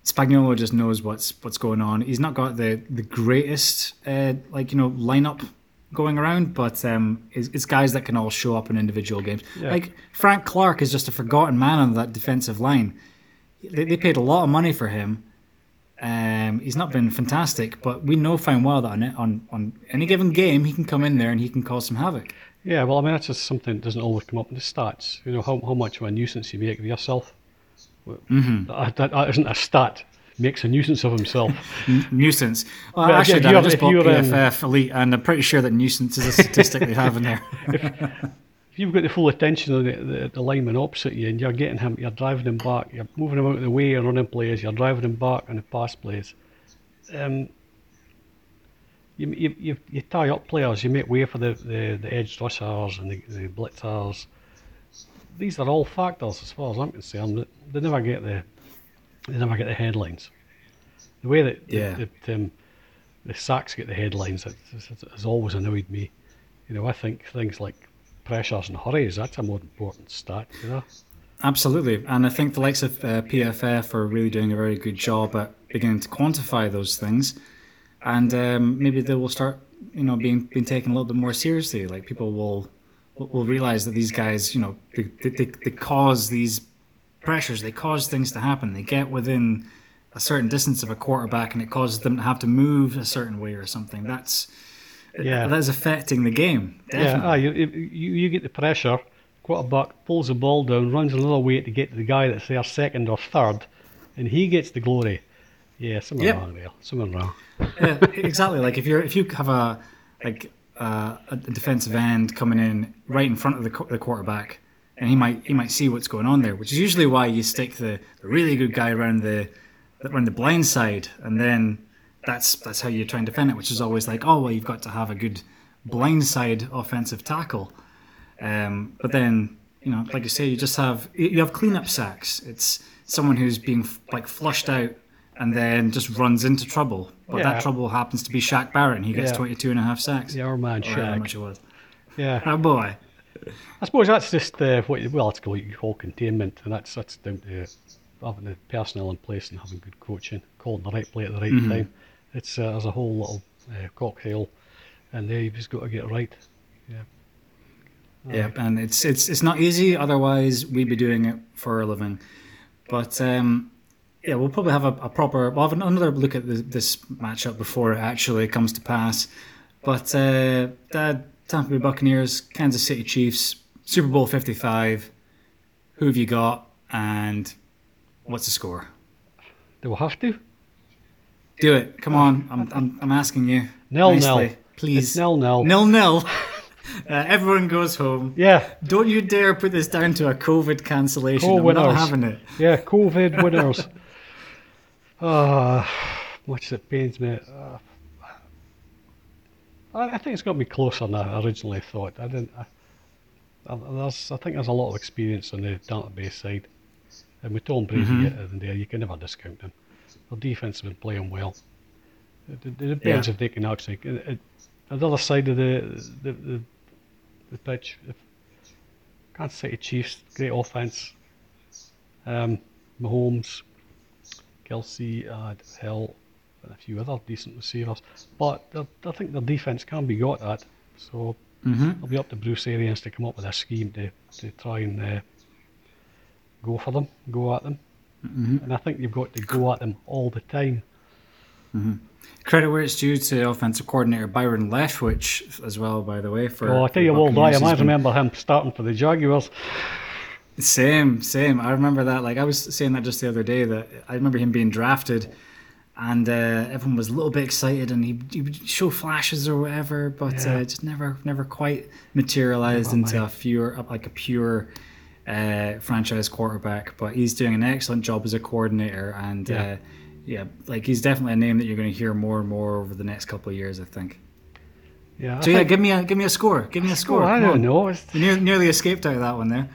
Spagnuolo just knows what's what's going on. He's not got the the greatest uh, like you know lineup going around, but um, it's, it's guys that can all show up in individual games. Yeah. Like Frank Clark is just a forgotten man on that defensive line. They, they paid a lot of money for him. Um, he's not been fantastic, but we know fine well that on, on on any given game he can come in there and he can cause some havoc. Yeah, well, I mean, that's just something that doesn't always come up in the stats. You know, how, how much of a nuisance you make of yourself. Mm-hmm. That, that, that isn't a stat. Makes a nuisance of himself. N- nuisance. Well, Well, actually, if Dad, I you're- just if bought you're, um, PFF Elite, and I'm pretty sure that nuisance is a statistic they have in there. if you've got the full attention of the, the, the lineman opposite you and you're getting him, you're driving him back, you're moving him out of the way and running plays, you're driving him back on the pass plays. Um, you, you, you, you tie up players, you make way for the, the, the edge rushers and the, the blitzers. These are all factors as far as I'm concerned. They never get the they never get the headlines. The way that, Yeah. that, that um, the sacks get the headlines has, always annoyed me. You know, I think things like pressures and hurries, that's a more important stat, you know. Absolutely, and I think the likes of uh, PFF are really doing a very good job at beginning to quantify those things, and um, maybe they will start, you know, being being taken a little bit more seriously. Like people will will realize that these guys, you know, they, they, they they cause these pressures, they cause things to happen. They get within a certain distance of a quarterback, and it causes them to have to move a certain way or something. That's Yeah. that is affecting the game. Yeah, ah, you, you, you get the pressure, quarterback pulls the ball down, runs another way to get to the guy that's there second or third, and he gets the glory. Yeah, something Yep. wrong there. Something wrong. yeah, exactly. Like if you're if you have a like uh, a defensive end coming in right in front of the, the quarterback, and he might he might see what's going on there, which is usually why you stick the, the really good guy around the around the blind side, and then that's that's how you try and defend it. Which is always like, oh well, you've got to have a good blind side offensive tackle. Um, but then you know, like you say, you just have you have cleanup sacks. It's someone who's being like flushed out and then just runs into trouble. But Yeah. that trouble happens to be Shaq Barrett, and he gets Yeah. 22 and a half sacks. Yeah, our man Shaq. much it was. Yeah, Oh boy. I suppose that's just uh, what you, well, it's you call containment, and that's that's down to having the personnel in place and having good coaching, calling the right play at the right time. It's uh, there's a whole little uh, cocktail, and there you've just got to get it right. Yeah. Yeah, and it's it's it's not easy. Otherwise, we'd be doing it for a living. But um, yeah, we'll probably have a, a proper. We'll have another look at this, this matchup before it actually comes to pass. But uh, Dad, Tampa Bay Buccaneers, Kansas City Chiefs, Super Bowl Fifty Five. Who have you got, and what's the score? Do we have to? Do it. Come on. I'm I'm, I'm asking you. Nil nil. Please. It's nil nil. Nil nil. Uh, everyone goes home. Yeah, Don't you dare put this down to a COVID cancellation. Co I'm not winners. having it. yeah. COVID winners. Ah, much that pains me. Uh, I, I think it's to be closer than I originally thought. I didn't. I, I, there's, I think there's a lot of experience on the database side, and with Tom Brady Mhm. in there, you can never discount him. Their defense has been playing well. It, it, it depends Yeah. if they can actually. It, on the other side of the the, the, the pitch, if Kansas City Chiefs, great offense. Um, Mahomes, Kelce, uh, Hill, and a few other decent receivers. But I think their defense can be got at. So Mm-hmm. it'll be up to Bruce Arians to come up with a scheme to, to try and uh, go for them, go at them. Mm-hmm. And I think you've got to go at them all the time. Credit where it's due to offensive coordinator Byron Leftwich as well, by the way. For oh, I tell you what, I, I remember him starting for the Jaguars. Same, same. I remember that. Like I was saying that just the other day. That I remember him being drafted, and uh, everyone was a little bit excited, and he, he would show flashes or whatever, but Yeah. uh, just never, never quite materialized into a pure, like a pure uh, franchise quarterback. But he's doing an excellent job as a coordinator, and Yeah. uh, yeah, like he's definitely a name that you're going to hear more and more over the next couple of years. I think. Yeah, I So yeah, think- give me a give me a score. Give me a score. I don't on. know. It's, You near, nearly escaped out of that one there.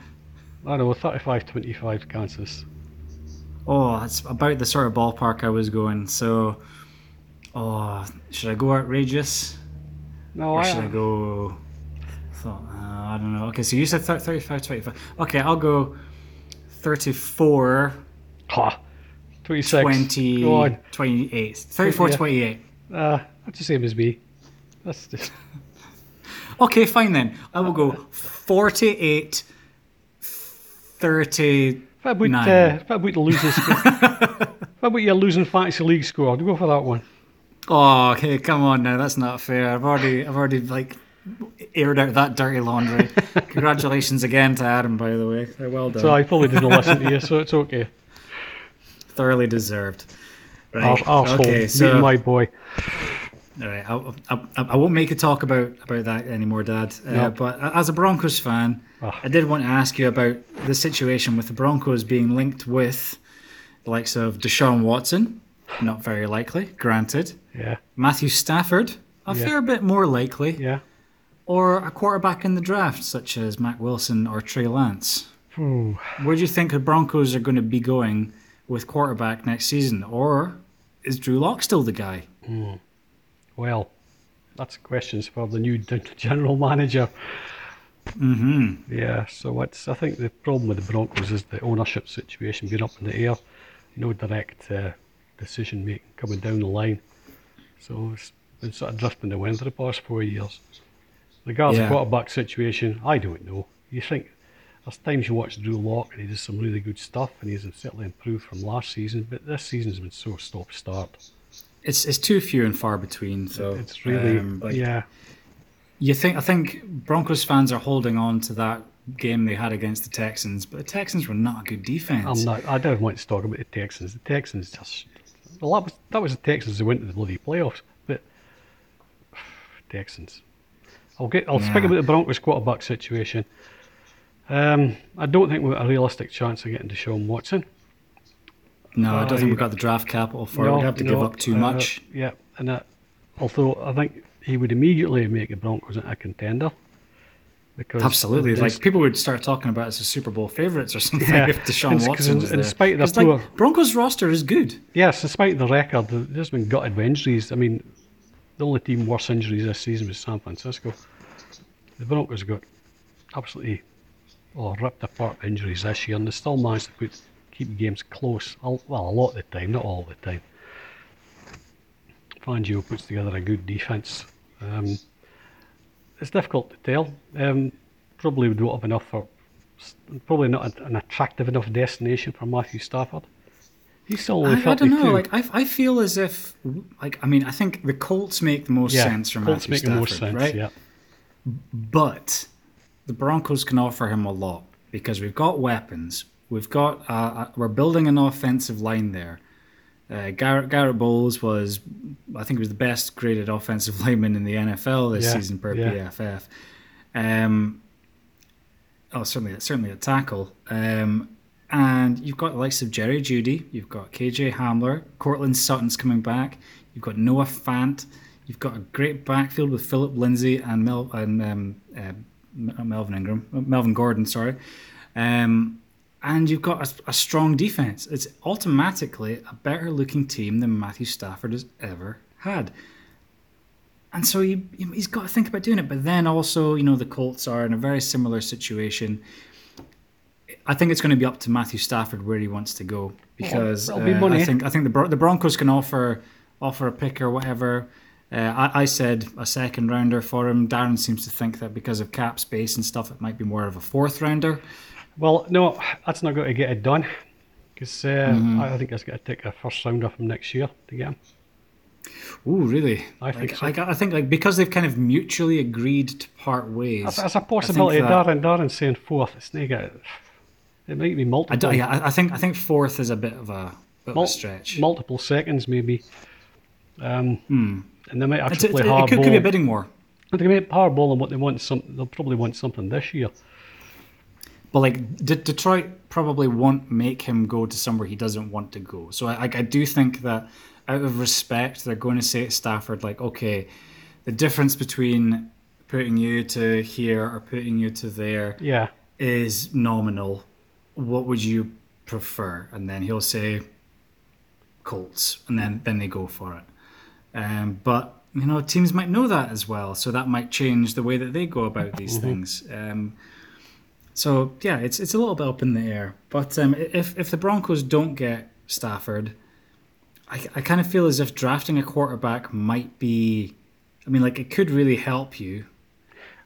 I don't know, 35-25 Kansas. Oh, it's about the sort of ballpark I was going. So, oh, should I go outrageous No, or I, should I go? Thought, uh, I don't know. Okay, so you said thir- 35, 25. Okay, I'll go 34, Ha, 26. 20, Go on. 28. 34, Yeah. 28. Uh, that's the same as me. That's just Okay, fine then. I will go 48, 39. What about, uh, what about the losing score? what about your losing fantasy league score? Go for that one. Oh, okay, come on now. That's not fair. I've already, I've already like aired out that dirty laundry. Congratulations again to Adam, by the way. Well done. So I probably didn't listen to you, so it's okay. Thoroughly deserved. Right. arsehole, okay, so my boy. All right, I, I, I won't make a talk about about that anymore, Dad. Uh, No. But as a Broncos fan, Ah. I did want to ask you about the situation with the Broncos being linked with the likes of Deshaun Watson. Not very likely, granted. Yeah, Matthew Stafford, a Yeah. fair bit more likely. yeah. or a quarterback in the draft, such as Mac Wilson or Trey Lance. Ooh. Where do you think the Broncos are going to be going with quarterback next season? Or is Drew Lock still the guy? Well, that's questions for the new general manager. Mm-hmm. Yeah, so what's I think the problem with the Broncos is the ownership situation being up in the air, no direct uh, decision making coming down the line. So it's been sort of drifting the wind for the past four years. Regards Yeah. the quarterback situation, I don't know. You think there's times you watch Drew Lock and he does some really good stuff and he's certainly improved from last season, but this season's been so stop start. It's it's too few and far between. So it's really um, like, yeah. You think I think Broncos fans are holding on to that game they had against the Texans, but the Texans were not a good defense. I'm not. I don't want to talk about the Texans. The Texans just. Well, that was that was the Texans who went to the bloody playoffs. But Texans. I'll get. I'll speak about the Broncos quarterback situation. Um, I don't think we've got a realistic chance of getting Deshaun Watson. No, I don't think we've got the draft capital for it. We'd have to give up too uh, much. Yeah, and that, although I think he would immediately make the Broncos a contender. Because Absolutely. Like people would start talking about as a Super Bowl favorites or something Yeah. if Deshaun Watson in- was in there. spite of the 'Cause, like, poor- Broncos roster is good. Yes, despite the record, there's been gutted with injuries. I mean, the only team worse injuries this season was San Francisco. The Broncos got absolutely oh, ripped apart injuries this year, and they still managed to put, keep games close. Well, a lot of the time, not all the time. Fangio puts together a good defence. Um, it's difficult to tell. Um, probably would don't have enough for, probably not an attractive enough destination for Matthew Stafford. He's still only I, I don't know. Like I, I feel as if, like I mean, I think the Colts make the most yeah, sense from Colts Matthew make the Stafford, most sense. right? Yeah, But the Broncos can offer him a lot because we've got weapons. We've got uh, uh, we're building an offensive line there. Uh, Garrett Garett Bolles was, I think, he was the best graded offensive lineman in the NFL this Yeah, season per yeah. PFF. Um, oh, certainly, certainly a tackle. Um, and you've got the likes of Jerry Jeudy. You've got KJ Hamler. Courtland Sutton's coming back. You've got Noah Fant. You've got a great backfield with Philip Lindsay and Mel and um, uh, Melvin Ingram, Melvin Gordon, sorry. Um, and you've got a, a strong defense. It's automatically a better looking team than Matthew Stafford has ever had. And so he, he's got to think about doing it. But then also, you know, the Colts are in a very similar situation. I think it's going to be up to Matthew Stafford where he wants to go because be uh. I think I think the Bron- the Broncos can offer offer a pick or whatever. Uh, I, I said a second rounder for him. Darren seems to think that because of cap space and stuff, it might be more of a fourth rounder. Well, no, that's not going to get it done because uh, Mm-hmm. I think it's going to take a first rounder from next year to get him. Oh, really? I think Like, so. I, I think like because they've kind of mutually agreed to part ways. That's, that's a possibility. that- Darren, Darren saying fourth. It's not gonna- It might be multiple. I don't, yeah, I, I think I think fourth is a bit of a, bit of a stretch. Multiple seconds, maybe. Um, And they might actually it's- play it could, could be a bidding war. They might hardball on what they want. Some they'll probably want something this year. But like D- Detroit probably won't make him go to somewhere he doesn't want to go. So I, I I do think that out of respect, they're going to say to Stafford like, okay, the difference between putting you to here or putting you to there Yeah, is nominal. What would you prefer? And then he'll say Colts, and then then they go for it. Um, but you know, teams might know that as well, so that might change the way that they go about these things. Um, so yeah, it's it's a little bit up in the air. But um, if if the Broncos don't get Stafford, I, I kind of feel as if drafting a quarterback might be. I mean, like it could really help you,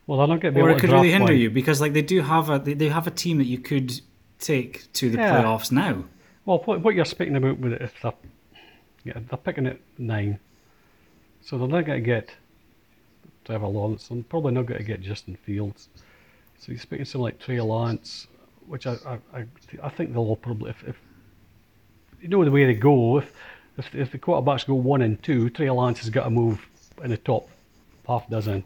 well, they're not going to be or able it could really hinder one. you because like they do have a they, they have a team that you could take to the Yeah. playoffs now. Well, what, what you're speaking about with it, if they're, yeah, they're picking at nine, so they're not going to get Trevor Lawrence. They're probably not going to get Justin Fields. So you're speaking to someone like Trey Lance, which I, I, I, I think they'll all probably, if, if you know the way they go, if, if if the quarterbacks go one and two, Trey Lance has got to move in the top half dozen.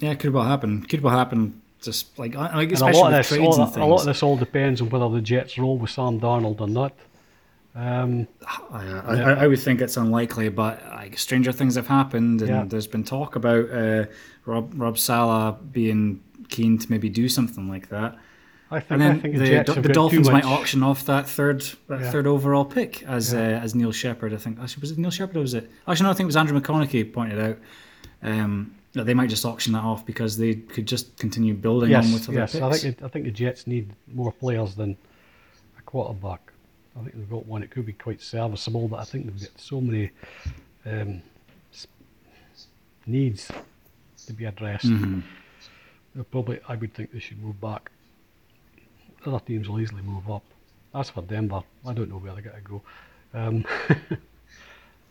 Yeah, it could well happen. Could well happen. Just like I- And a especially lot of this, all, a lot of this all depends on whether the Jets roll with Sam Darnold or not. Um, I, I, I would think it's unlikely, but like stranger things have happened, and Yeah. there's been talk about uh, Rob Rob Saleh being keen to maybe do something like that. I think, And I then think the, the, the, have the got Dolphins might auction off that third that Yeah. third overall pick as Yeah. uh, as Neil Shepard. I think actually was it Neil Shepard or was it? Actually, no, I think it was Andrew McConaughey pointed out um, that they might just auction that off because they could just continue building Yes, on with other yes. picks. I think it, I think the Jets need more players than a quarterback. I think they've got one. It could be quite serviceable, but I think they've got so many um, needs to be addressed. Mm-hmm. Probably, I would think they should move back. Other teams will easily move up. As for Denver, I don't know where they're going to go. Um,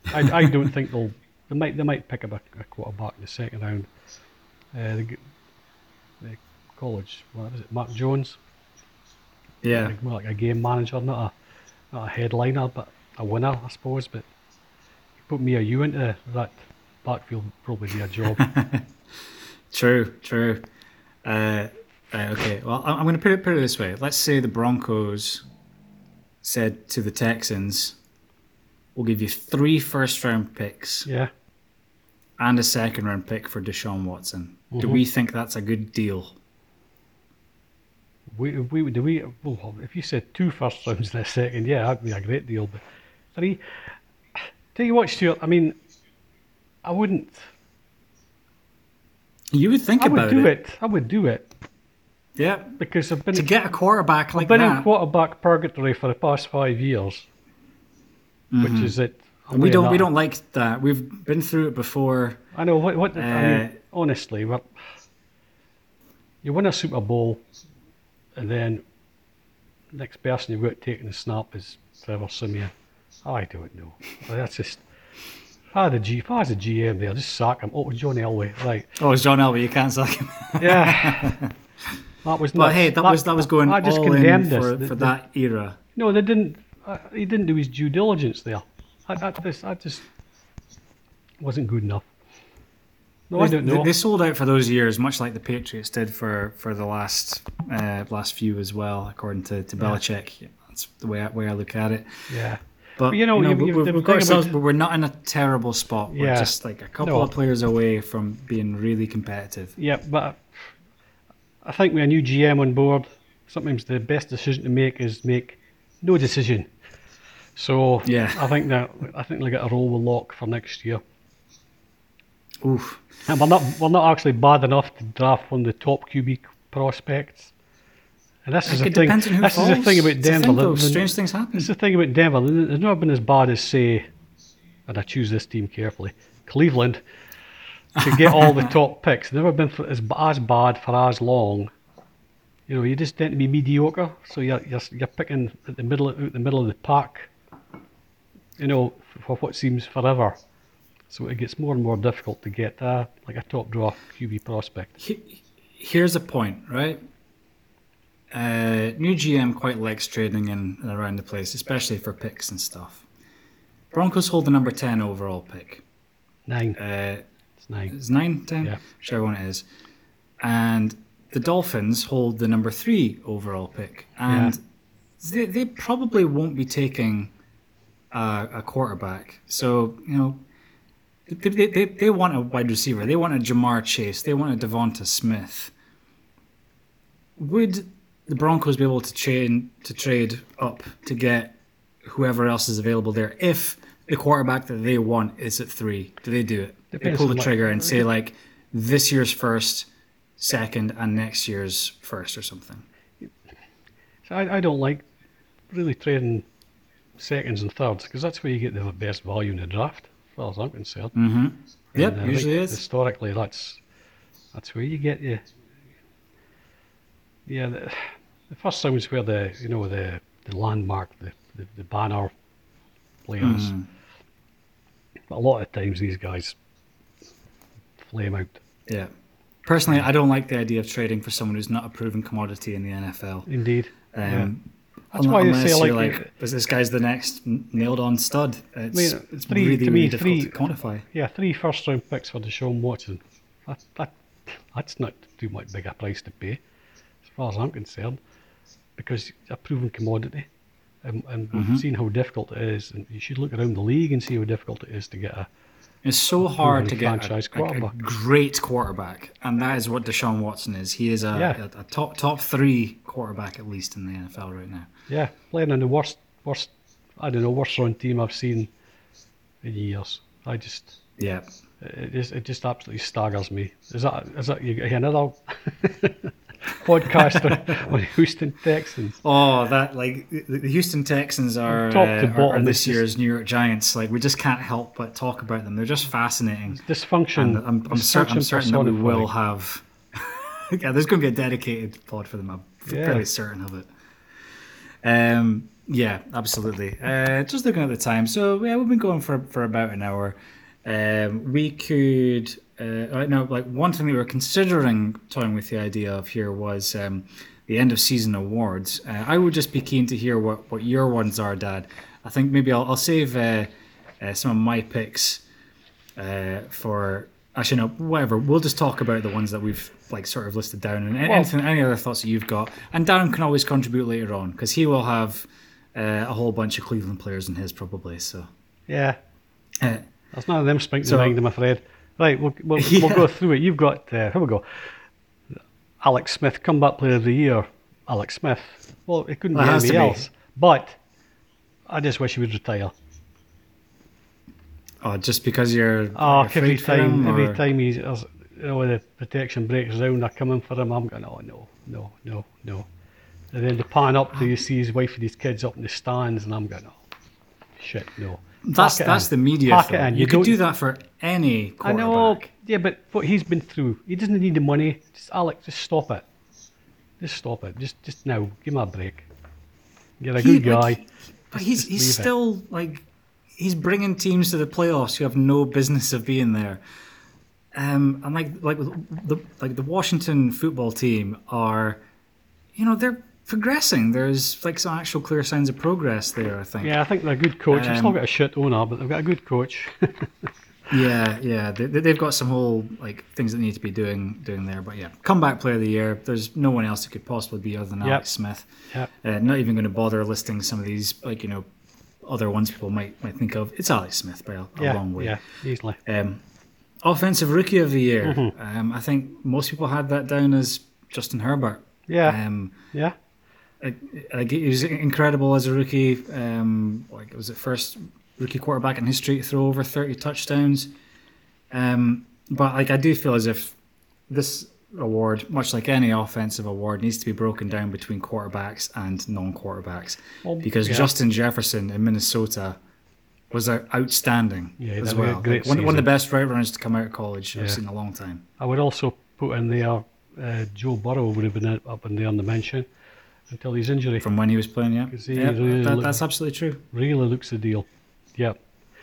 I, I don't think they'll. They might. They might pick up a, a quarterback in the second round. Uh, the, the college. What is it? Mac Jones. yeah, Like, more like a game manager, not a not a headliner, but a winner, I suppose. But you put me or you into that backfield, would probably be a job. True, true. Uh, uh, okay, well, I'm going to put it put it this way. Let's say the Broncos said to the Texans, "We'll give you three first round picks yeah. and a second round pick for Deshaun Watson." Do Mhm. we think that's a good deal? We, we, do we, well, if you said two first rounds in a second, yeah, that'd be a great deal. But three, tell you what, Stuart, I mean, I wouldn't, You would think about it. I would about do it. it. I would do it yeah. because I've been, To get a quarterback like I've been in quarterback purgatory for the past five years, which is it. and we don't that. we don't like that. We've been through it before. I know what. what I Uh, mean, honestly, but you win a Super Bowl, and then next person you've got taking the snap is Trevor Siemian. I don't know. That's just. If the G, if I was a GM there, just sack him. Oh, John Elway, right? Oh, it's John Elway. You can't sack him. Yeah. that was. But nuts. hey, that, was that was going I just all condemned in this. for, The- for the- that era. No, they didn't. Uh, he didn't do his due diligence there. I, I, this, I just wasn't good enough. No, I They- don't know. They sold out for those years, much like the Patriots did for, for the last uh, last few as well, according to, to Belichick. Yeah, that's the way I, way I look at it. Yeah. But you know, you- we- you- we've, got ourselves, but we're not in a terrible spot. We're Yeah. just like a couple No. of players away from being really competitive. Yeah, but I think with a new GM on board, sometimes the best decision to make is make no decision. So Yeah. I think that I think they get a roll with lock for next year. Oof. And we're not we're not actually bad enough to draft one of the top QB prospects. And this is the thing. depends This is the thing about It's Denver. thing, though, strange things happen. This is the thing about Denver. It's never been as bad as say, and I choose this team carefully, Cleveland, to get all the top picks. Never been for, as as bad for as long. You know, you just tend to be mediocre, so you're you're, you're picking at the middle out the middle of the pack. You know, for what seems forever. So it gets more and more difficult to get uh, like a top draw QB prospect. Here's a point, right? Uh, new GM quite likes trading in and around the place, especially for picks and stuff. Broncos hold the number 10 overall pick. Nine. Uh, It's nine. It's nine, ten, Yeah. whichever one it is. And the Dolphins hold the number three overall pick, and they, they probably won't be taking a, a quarterback. So you know, they, they, they, they want a wide receiver. They want a Ja'Marr Chase. They want a Devonta Smith. Would the Broncos be able to trade to trade up to get whoever else is available there if the quarterback that they want is at three? Do they do it? Depends they pull the trigger and say like this year's first, second, and next year's first or something. So I, I don't like really trading seconds and thirds because that's where you get the best value in the draft, as far as I'm concerned. Mm-hmm. Yep, And think usually is. Historically, that's that's where you get your. Yeah, the, the first round's where the you know the the landmark, the the, the banner players. Mhm. But a lot of times these guys flame out. Yeah. Personally, I don't like the idea of trading for someone who's not a proven commodity in the NFL. Indeed. Um, That's un- why they unless say, like, like, is this guy's the next nailed-on stud? It's, mean, it's three- really, to really me, difficult three- to quantify. Yeah, three first round picks for Deshaun Watson. That, that, that's not too much big a price to pay, far as I'm concerned, because a proven commodity. And, and Mm-hmm. we've seen how difficult it is, and you should look around the league and see how difficult it is to get a. It's so hard to get a, franchise a- a great quarterback, and that is what Deshaun Watson is. He is a, Yeah. a, a top top three quarterback at least in the NFL right now. Yeah, playing on the worst, worst, I don't know, worst run team I've seen in years. I just, Yeah, it just, it just absolutely staggers me. Is that, is that you another podcast on, on Houston Texans? Oh, that like the Houston Texans are, top uh, to are- are bottom, this year's New York Giants. Like we just can't help but talk about them. They're just fascinating. Dysfunction. And I'm, I'm, cer- I'm certain that we will have. yeah, there's going to be a dedicated pod for them. I'm Yeah. fairly certain of it. Um, yeah, absolutely. Uh, just looking at the time, so yeah, we've been going for for about an hour. Um, we could. Uh, right now, like one thing we were considering toying with the idea of here was um, the end of season awards. Uh, I would just be keen to hear what, what your ones are, Dad. I think maybe I'll, I'll save uh, uh, some of my picks uh, for actually no whatever we'll just talk about the ones that we've like sort of listed down and anything any other thoughts that you've got and darren can always contribute later on because he will have uh, a whole bunch of cleveland players in his probably so Yeah, there's none of them spring to So- mind, I'm afraid. Right, we'll, we'll, Yeah. we'll go through it. You've got, uh, here we go. Alex Smith, comeback player of the year. Alex Smith. Well, it couldn't it be anybody be. else. But I just wish he would retire. oh just because you're Oh, every time, him, every or- time he's, you know, when the protection breaks down, come in for him. I'm going, oh no, no, no, no. And then the pan up till you see his wife and his kids up in the stands, and I'm going, oh shit, no. That's that's the media Pack it in. you, You could don't- that for any I know, yeah, but what he's been through, he doesn't need the money. Just Alex, just stop it. Just stop it. Just, just now, give him a break. You're a He- good like, guy. But he's Just he's it. still like he's bringing teams to the playoffs who have no business of being there. Um, and like like the like the Washington football team are, you know, they're progressing. There's like some actual clear signs of progress there. I think. Yeah, I think they're a good coach. They've still Um, got a shit owner, but they've got a good coach. Yeah, yeah. They, they've got some whole like things that need to be doing doing there. But yeah, comeback player of the year. There's no one else who could possibly be other than Yep. Alex Smith. Yep. Uh, not even going to bother listing some of these like you know other ones people might might think of. It's Alex Smith by a, a yeah, long way. yeah, easily. Um, offensive rookie of the year. Mm-hmm. Um, I think most people had that down as Justin Herbert. Yeah, Um, yeah, like he was incredible as a rookie. Um, like it was the first rookie quarterback in history to throw over thirty touchdowns. Um, but like I do feel as if this award, much like any offensive award, needs to be broken down between quarterbacks and non-quarterbacks Well, because yeah. Justin Jefferson in Minnesota was uh, outstanding Yeah, as well. great Like, one, one of the best route runners to come out of college Yeah. I've seen in a long time. I would also put in there uh, Joe Burrow would have been up in there on the mention until his injury. From when he was playing, yeah, 'Cause he yeah really that, looked- that's absolutely true. really looks the deal. Yeah,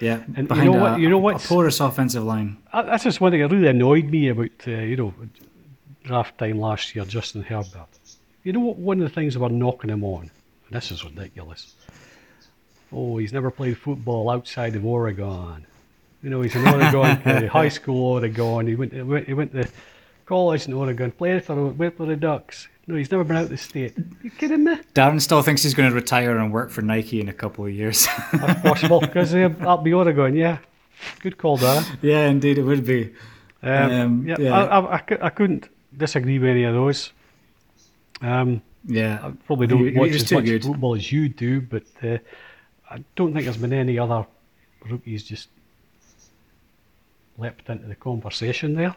Yeah, And you behind know what- you know a- what's- a porous offensive line. Uh, that's just one thing that really annoyed me about uh, you know draft time last year. Justin Herbert. You know what? One of the things they were knocking him on, and this is ridiculous. Oh, he's never played football outside of Oregon. You know, he's in Oregon, uh, high school Oregon. He went, he went, he went to college in Oregon, played for, went for the Ducks. No, he's never been out of the state. you kidding me? Darren still thinks he's going to retire and work for Nike in a couple of years. That's possible because uh, that'll be Oregon. Yeah, good call, Darren. yeah, indeed, it would be. Um, Um, yeah, yeah. I, I, I, I couldn't disagree with any of those. Um, Yeah, I probably don't he watch as much good. football as you do, but uh, I don't think there's been any other rookies just leapt into the conversation there.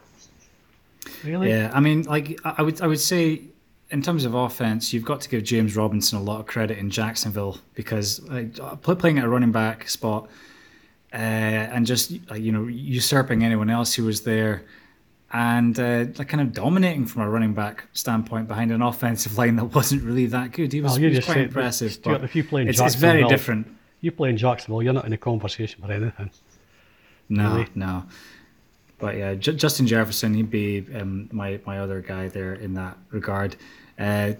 Really? Yeah, I mean, like I would, I would say, in terms of offense, you've got to give James Robinson a lot of credit in Jacksonville because like, playing at a running back spot uh, and just you know usurping anyone else who was there and uh, like kind of dominating from a running back standpoint behind an offensive line that wasn't really that good. He was, Well, he was quite impressive. Stuart, but if you play in it's, it's very different. You play in Jacksonville, you're not in a conversation for anything. No, really. no. But yeah, J- Justin Jefferson, he'd be um, my my other guy there in that regard. Uh,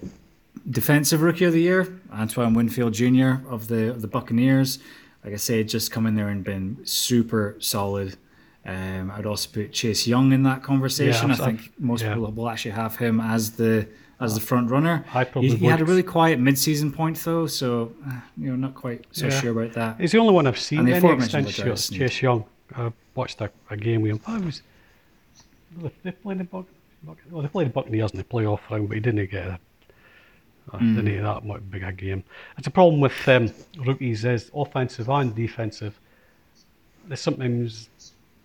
defensive rookie of the year, Antoine Winfield Jr. of the of the Buccaneers. Like I say, just come in there and been super solid. Um, I'd also put Chase Young in that conversation. Yeah, I think most yeah. people will actually have him as the as the front runner. I he, he had a really quiet mid-season point though, so uh, you know not quite so Yeah. sure about that. He's the only one I've seen And the any extent Chase, Young. I watched a, a game with him. I was. They played the Buc- Buc- well, they played Buccaneers in the playoff round, but he didn't get a, uh, Hmm. didn't get that much big a game. It's a problem with um, rookies is offensive and defensive. They sometimes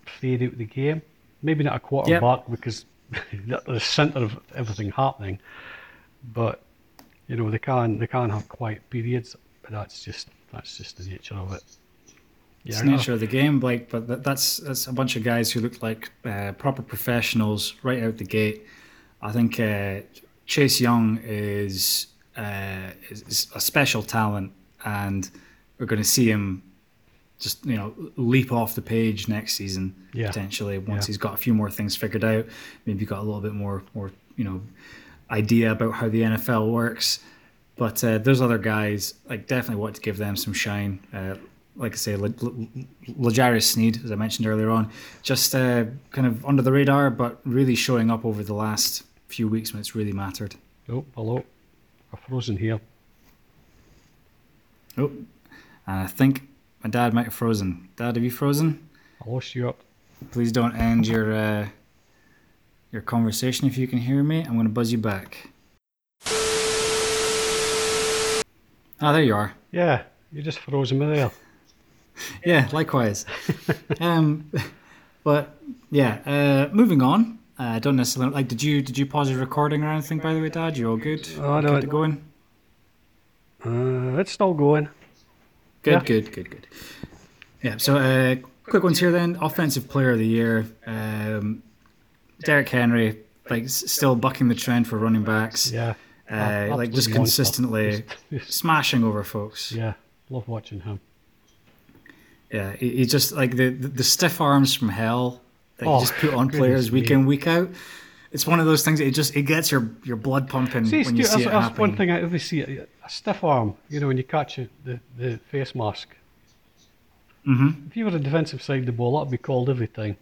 fade out of the game. Maybe not a quarterback because they're the centre of everything happening, but you know they can they can have quiet periods. But that's just that's just the nature of it. It's Yeah, nature of the game, Blake. But that, that's that's a bunch of guys who look like uh, proper professionals right out the gate. I think uh, Chase Young is, uh, is is a special talent, and we're going to see him just you know leap off the page next season Yeah. potentially once Yeah. he's got a few more things figured out. Maybe got a little bit more more you know idea about how the NFL works. But uh, those other guys, like, definitely want to give them some shine. Uh, like I say, L'Jarius Sneed, as I mentioned earlier on, just uh, kind of under the radar, but really showing up over the last few weeks when it's really mattered. Oh, hello. I've frozen here. Oh, and I think my dad might have frozen. Dad, have you frozen? I lost you up. Please don't end your uh, your conversation if you can hear me. I'm going to buzz you back. Ah, there you are. Yeah, you just frozen me there. Yeah, likewise. um, but yeah, uh, moving on. I uh, don't necessarily like. Did you did you pause your recording or anything? By the way, Dad, you all good? Oh, no, it going. Uh, it's still going. Good, Yeah. good, good, good. Yeah. So, uh, quick ones here then. Offensive Player of the Year. Um, Derrick Henry, like still bucking the trend for running backs. Yeah. Uh, like just consistently smashing over folks. yeah, love watching him. Yeah, he, he just like the, the the stiff arms from hell that Oh, you just put on players week me. in week out. It's one of those things. That it just it gets your your blood pumping See, when you see that's, it that's one thing I ever see. A a stiff arm, you know, when you catch it, the, the face mask. Mhm. If you were a defensive side of the ball, that'd be called every time.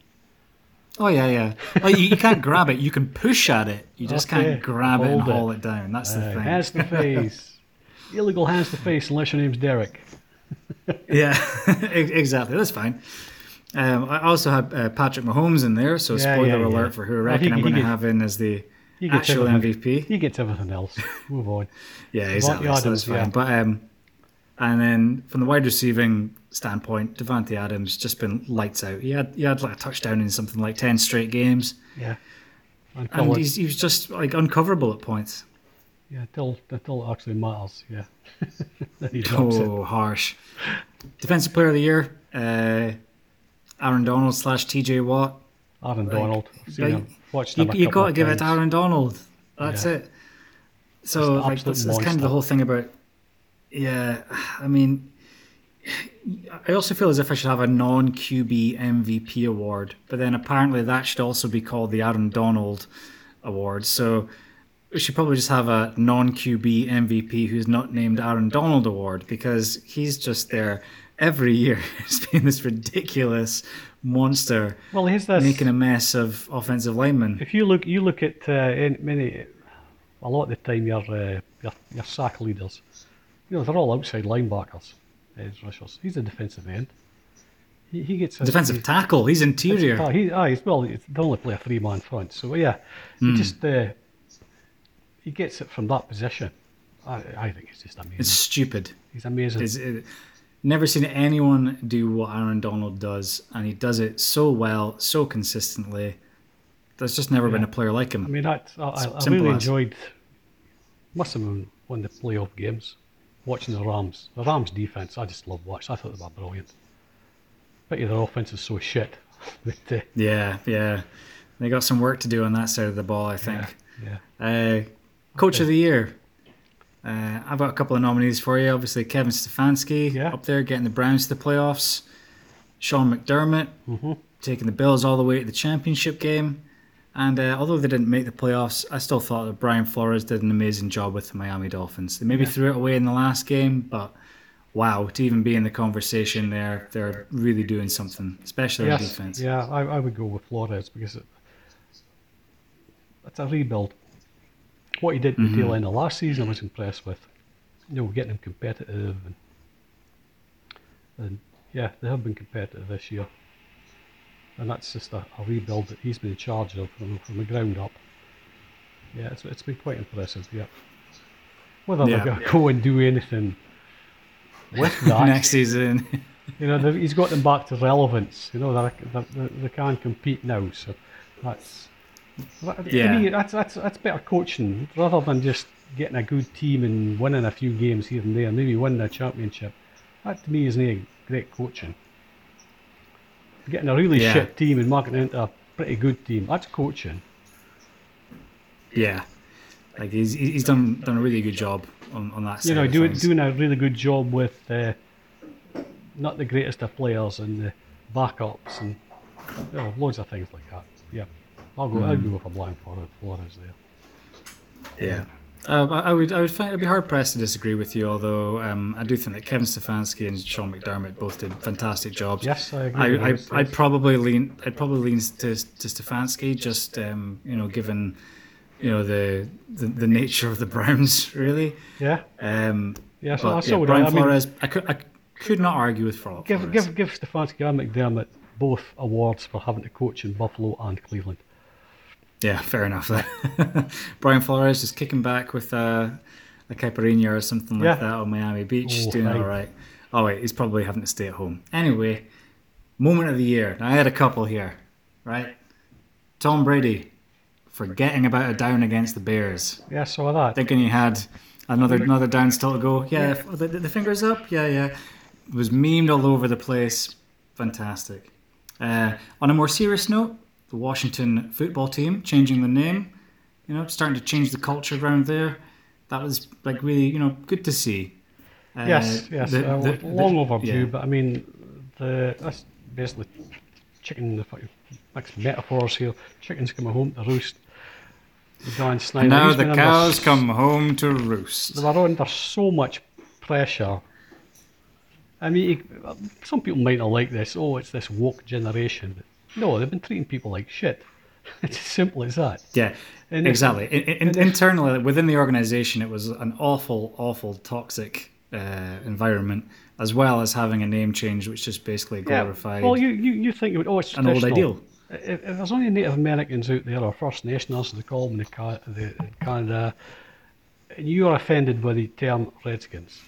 Oh yeah, yeah. Like, you, you can't grab it. You can push at it. You just Okay, can't grab it and hold it. haul it down. That's the Uh, thing. hands to face. Illegal hands to face unless your name's Derrick. yeah, exactly. That's fine. Um, I also had uh, Patrick Mahomes in there, so Yeah, spoiler yeah, alert yeah. for who I reckon I'm going to have in as the actual. MVP. He gets everything else. Move on. Yeah, exactly. Adams, so that's fine. yeah. But um, and then from the wide receiving standpoint, Davante Adams just been lights out. He had he had like a touchdown in something like ten straight games, Yeah. and he's, he was just like uncoverable at points. Yeah, until, until actually Miles. Yeah. then he drops it. Oh, harsh. Defensive Player of the Year, uh, Aaron Donald slash T.J. Watt. Aaron Donald. I've seen like, You, him a you couple got to give it to. Aaron Donald. That's Yeah. it. So like that's, that's kind of the whole thing about. Yeah, I mean, I also feel as if I should have a non QB MVP award, but then apparently that should also be called the Aaron Donald Award. So we should probably just have a non QB MVP who's not named Aaron Donald Award because he's just there every year. He's been this ridiculous monster Well, here's this. making a mess of offensive linemen. If you look, you look at uh, in- many, a lot of the time your uh, your, your sack leaders, you know, they're all outside linebackers, edge rushers. He's a defensive end. He, he gets a, Defensive he- tackle, he's interior. He, ah, he's, well, they only play a three man front, so yeah, he just uh, he gets it from that position. I, I think it's just amazing. It's stupid. he's amazing. It's, it, never seen anyone do what Aaron Donald does, and he does it so well, so consistently. There's just never been a player like him. I mean, I, I, I really as. enjoyed. Must have been one of the playoff games, watching the Rams. The Rams defense, I just love watching. I thought they were brilliant. Pity their offense is so shit. but, uh, yeah, yeah. They got some work to do on that side of the ball, I think. yeah, yeah. Uh, Coach of the Year. Uh, I've got a couple of nominees for you. Obviously, Kevin Stefanski Yeah. up there getting the Browns to the playoffs. Sean McDermott Mm-hmm. taking the Bills all the way to the championship game. And uh, although they didn't make the playoffs, I still thought that Brian Flores did an amazing job with the Miami Dolphins. They maybe threw it away in the last game, but wow, to even be in the conversation there, they're really doing something, especially on defense. yeah, I, I would go with Flores because it, it's a rebuild. What he did mm-hmm. in the tail end of last season, I was impressed with. You know, getting him competitive, and, and yeah, they have been competitive this year. And that's just a, a rebuild that he's been in charge of from, from the ground up. Yeah, it's, it's been quite impressive. Yeah. Whether Yeah. they're going to go and do anything with that, Next season, you know, he's got them back to relevance. You know, they they can compete now. So that's that, Yeah. to me, that's that's that's better coaching rather than just getting a good team and winning a few games here and there, maybe winning a championship. That to me is not a great coaching. Getting a really Yeah. shit team and marking it into a pretty good team. That's coaching. yeah, like he's he's done done a really good job on, on that. Side you know, doing doing a really good job with uh, not the greatest of players and the backups and you know, loads of things like that. Yeah, I'll go. I'll go with a blind Flores, Flores there. Yeah. Uh, I I would, I would find I'd be hard pressed to disagree with you. Although um, I do think that Kevin Stefanski and Sean McDermott both did fantastic jobs. Yes, I agree. with I, I, I'd probably lean I'd probably lean to to Stefanski just um, you know given you know the, the the nature of the Browns really. yeah, Um, yeah. So but, I yeah, saw that. Brian I mean, Flores. I could I could not argue with Flores. give give give Stefanski and McDermott both awards for having to coach in Buffalo and Cleveland. Yeah, fair enough. Brian Flores just kicking back with uh, a caipirinha or something like Yeah. that on Miami Beach, Oh, doing all right. Oh wait, he's probably having to stay at home. Anyway, moment of the year. Now, I had a couple here, right? Tom Brady forgetting about a down against the Bears, Yeah, saw that. thinking he had another another down still to go. Yeah, The, the, the fingers up. Yeah, yeah. It was memed all over the place. Fantastic. Uh, on a more serious note, the Washington football team changing the name, you know, starting to change the culture around there. That was like really, you know, good to see. Uh, Yes, yes. the- uh, the- long the- overdue, yeah. but I mean, the that's basically chicken. The fucking mixed metaphors here. Chickens coming home to roost. Dan Snyder. Now the been under cows come home to roost. They were under so much pressure. I mean, some people might not like this. Oh, it's this woke generation. No, they've been treating people like shit. It's as simple as that. Yeah, And exactly. In, in, and internally, within the organization, it was an awful, awful, toxic uh, environment. as well as having a name change, which just basically glorified Well, you, you, you think, oh, it's an old ideal. If, if there's only Native Americans out there, or First Nationals, as they call them in, the, the, in Canada, and you are offended by the term Redskins,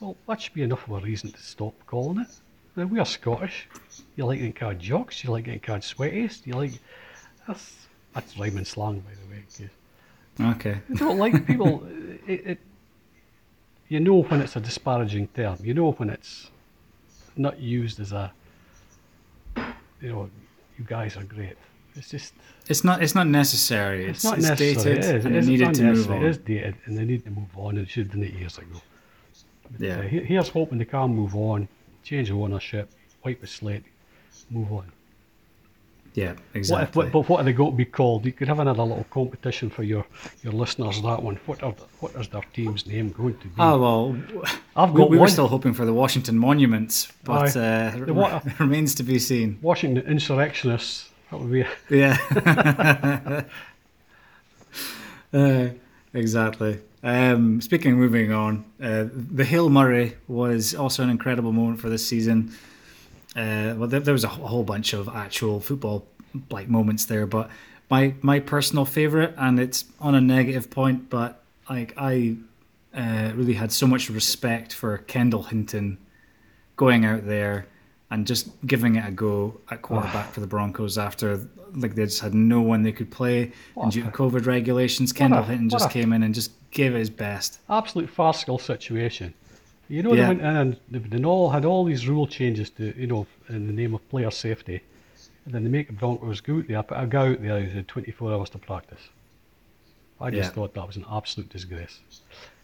well, that should be enough of a reason to stop calling it. We are Scottish. You like getting called jocks, you like getting called sweaties, you like. That's, that's rhyming slang, by the way. Okay. I don't like people. It, it, you know when it's a disparaging term. You know when it's not used as a, you know, you guys are great. It's just It's not. It's not necessary. it's, It's, not it's necessary. dated, it is. and it is needed to move on. It is dated, and they need to move on. And it should have done it years ago. Yeah. Uh, here's hoping they can move on, change of ownership, wipe the slate, move on. Yeah, What if, exactly. but what are they going to be called? You could have another little competition for your, your listeners. That one. What are the, what is their team's name going to be? Oh well, I've we, got we were still hoping for the Washington Monuments, but uh, The what- remains to be seen. Washington insurrectionists. That would be. Yeah. uh, exactly. Um, speaking of moving on, uh, the Hail Murray was also an incredible moment for this season. Uh, well, there, there was a whole bunch of actual football like moments there, but my my personal favorite, and it's on a negative point, but like I uh, really had so much respect for Kendall Hinton going out there and just giving it a go at quarterback for the Broncos after like they just had no one they could play and due to COVID regulations, Kendall a- Hinton just a- came in and just gave it his best. absolute farcical situation. You know, Yeah. they went in and they, they all had all these rule changes to, you know, in the name of player safety. And then they make the Broncos go out there, put a guy out there who's had 24 hours to practice. I just Yeah. thought that was an absolute disgrace.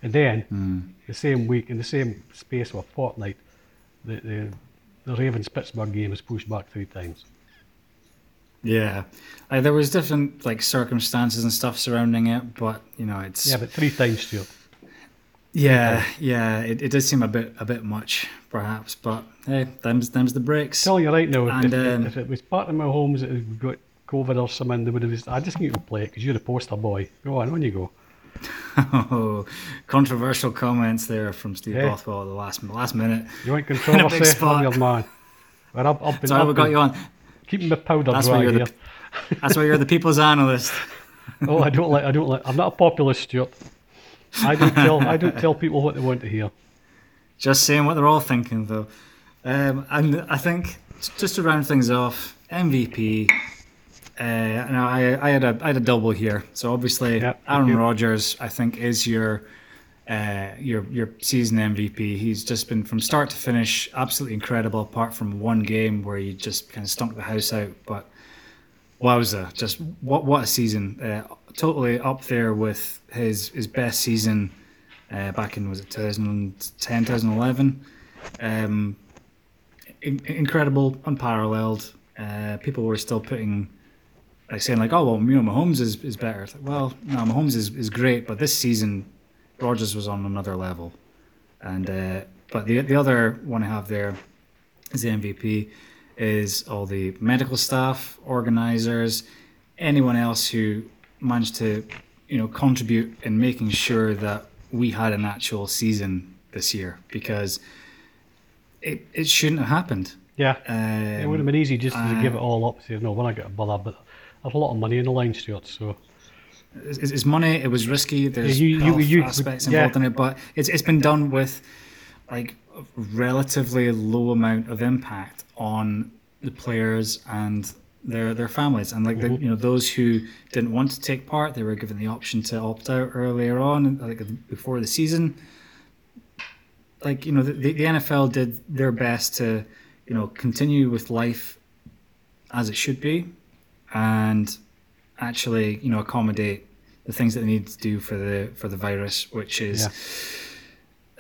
And then, Hmm. the same week, in the same space of a fortnight, the, the, the Ravens Pittsburgh game was pushed back three times. Yeah, like, there was different like circumstances and stuff surrounding it, but you know it's Yeah, but three times, Stuart. yeah, yeah. It, it does seem a bit a bit much, perhaps, but hey, them's them's the breaks. Tell you right now, if, And, if, um, if it was Patrick Mahomes that got COVID or something, they would have just, I just need to play it because you're the poster boy. Go on, on you go. Oh, controversial comments there from Steve Yeah. Bothwell at the last last minute. You want controversy? spot. I'm your man. I've, I've been, Sorry, I've we got you on. keeping my powder That's why dry you're here. the that's why you're the people's analyst. oh, I don't like. I don't like. I'm not a populist, Stuart. I don't tell. I don't tell people what they want to hear. Just saying what they're all thinking, though. Um, and I think just to round things off, MVP. Uh, now I, I had a I had a double here. So obviously, Yep, Aaron. Rodgers, I think, is your uh, your your season MVP. He's just been from start to finish absolutely incredible. Apart from one game where he just kind of stunk the house out, but wowza, just what what a season! Uh, totally up there with his his best season uh, back in was it 2010 2011 um, in- incredible unparalleled uh, people were still putting like saying like oh well you know Mahomes is, is better It's like, well no Mahomes is, is great but this season Rodgers was on another level and uh, but the the other one I have there is the MVP is all the medical staff organizers anyone else who managed to you know contribute in making sure that we had an actual season this year because it, it shouldn't have happened Yeah, um, it would have been easy just to uh, give it all up. Say no, we're not going to bother. But there's a lot of money in the line, Stuart. So it's, it's money. It was risky. There's you- you- health you- aspects yeah. involved in it, but it's it's been done with like a relatively low amount of impact on the players and their their families. And like Mm-hmm. you know those who didn't want to take part, they were given the option to opt out earlier on, like before the season. Like you know the, the NFL did their best to you know continue with life as it should be, and actually, you know, accommodate the things that they need to do for the for the virus, which is,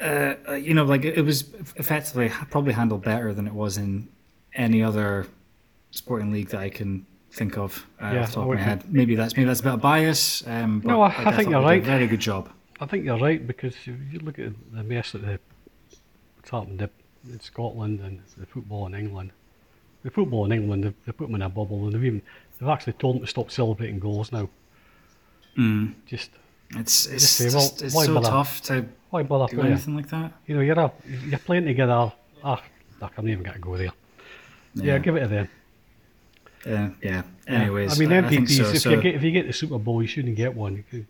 uh, uh, you know, like it, was effectively probably handled better than it was in any other sporting league that I can think of uh, Yeah, off the top of my think- head. Maybe that's maybe that's a bit of bias. Um, but No, I- like, I think you're right. very good job. I think you're right because if you look at the mess that the, what's happened in Scotland and the football in England. The football in England, they've, they put them in a bubble and they've even they've actually told them to stop celebrating goals now. Mm. Just It's it's, say, well, just, it's so bother? tough to Why bother do playing? anything like that. You know, you're a, you're playing together. Ah, I'm not even going to go there. Yeah. give it to them. Yeah, yeah. Yeah. Anyways, I mean, I MVPs. so. if so you get if you get the Super Bowl, you shouldn't get one. You, could,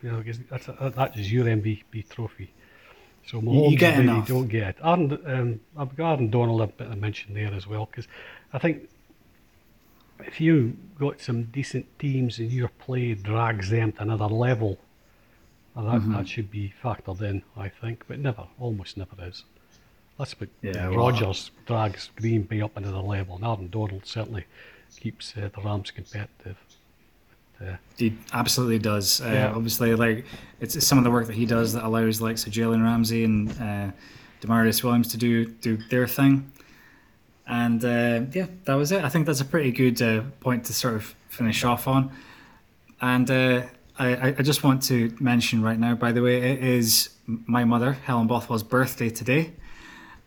you know, that's a, that is your MVP trophy. So Mahomes you get enough. don't get it. Aaron, um, I've got Aaron Donald a bit of mention there as well because I think if you got some decent teams and your play drags them to another level, well, that, Mm-hmm. that should be factored in, I think, but never, almost never is. That's what Yeah, well, Rodgers drags Green Bay up another level, and Aaron Donald certainly keeps uh, the Rams competitive. But, uh, He absolutely does. Uh, Yeah. Obviously, like it's, it's some of the work that he does that allows like so Jalen Ramsey and uh, Demarius Williams to do do their thing. And uh, yeah, that was it. I think that's a pretty good uh, point to sort of finish off on. And uh, I, I- just want to mention right now, by the way, it is my mother, Helen Bothwell's birthday today,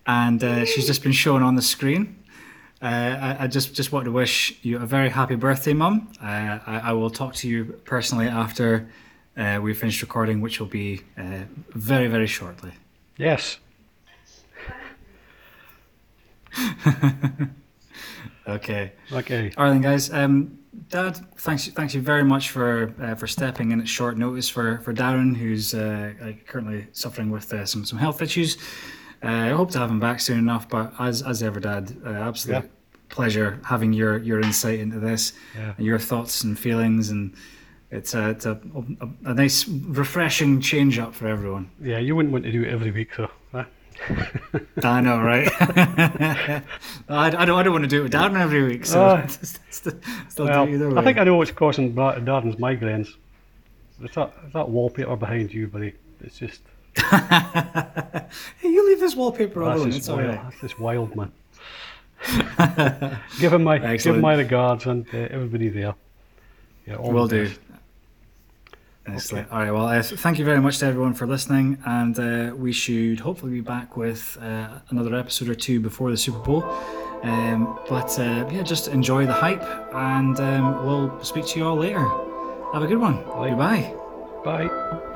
and uh, she's just been shown on the screen. Uh, I, I just just want to wish you a very happy birthday, Mum. Uh, I, I will talk to you personally after we finish recording, which will be very very shortly. yes, Okay. okay. All right, then, guys. Um, Dad, thanks thanks you very much for uh, for stepping in at short notice for for Darren, who's uh, currently suffering with uh, some some health issues. Uh, I hope to have him back soon enough. But as as ever, Dad, uh, absolute Yeah. pleasure having your your insight into this, Yeah. and your thoughts and feelings, and it's a it's a, a, a nice refreshing change up for everyone. Yeah, you wouldn't want to do it every week, so. Huh? I know, right? I, I don't I don't want to do it with Darren every week, so still, still Well, do either way. I think I know what's causing Darren's migraines. It's that, it's that wallpaper behind you, buddy. It's just Hey, you leave this wallpaper that's alone. It's wild. right. That's just wild, man. give him my give Excellent. him my regards and uh, everybody there. Yeah, all Will the do. best. Excellent. All right. Well, uh, thank you very much to everyone for listening, and uh, we should hopefully be back with uh, another episode or two before the Super Bowl. Um, but uh, yeah, just enjoy the hype, and um, we'll speak to you all later. Have a good one. Bye. Goodbye. Bye.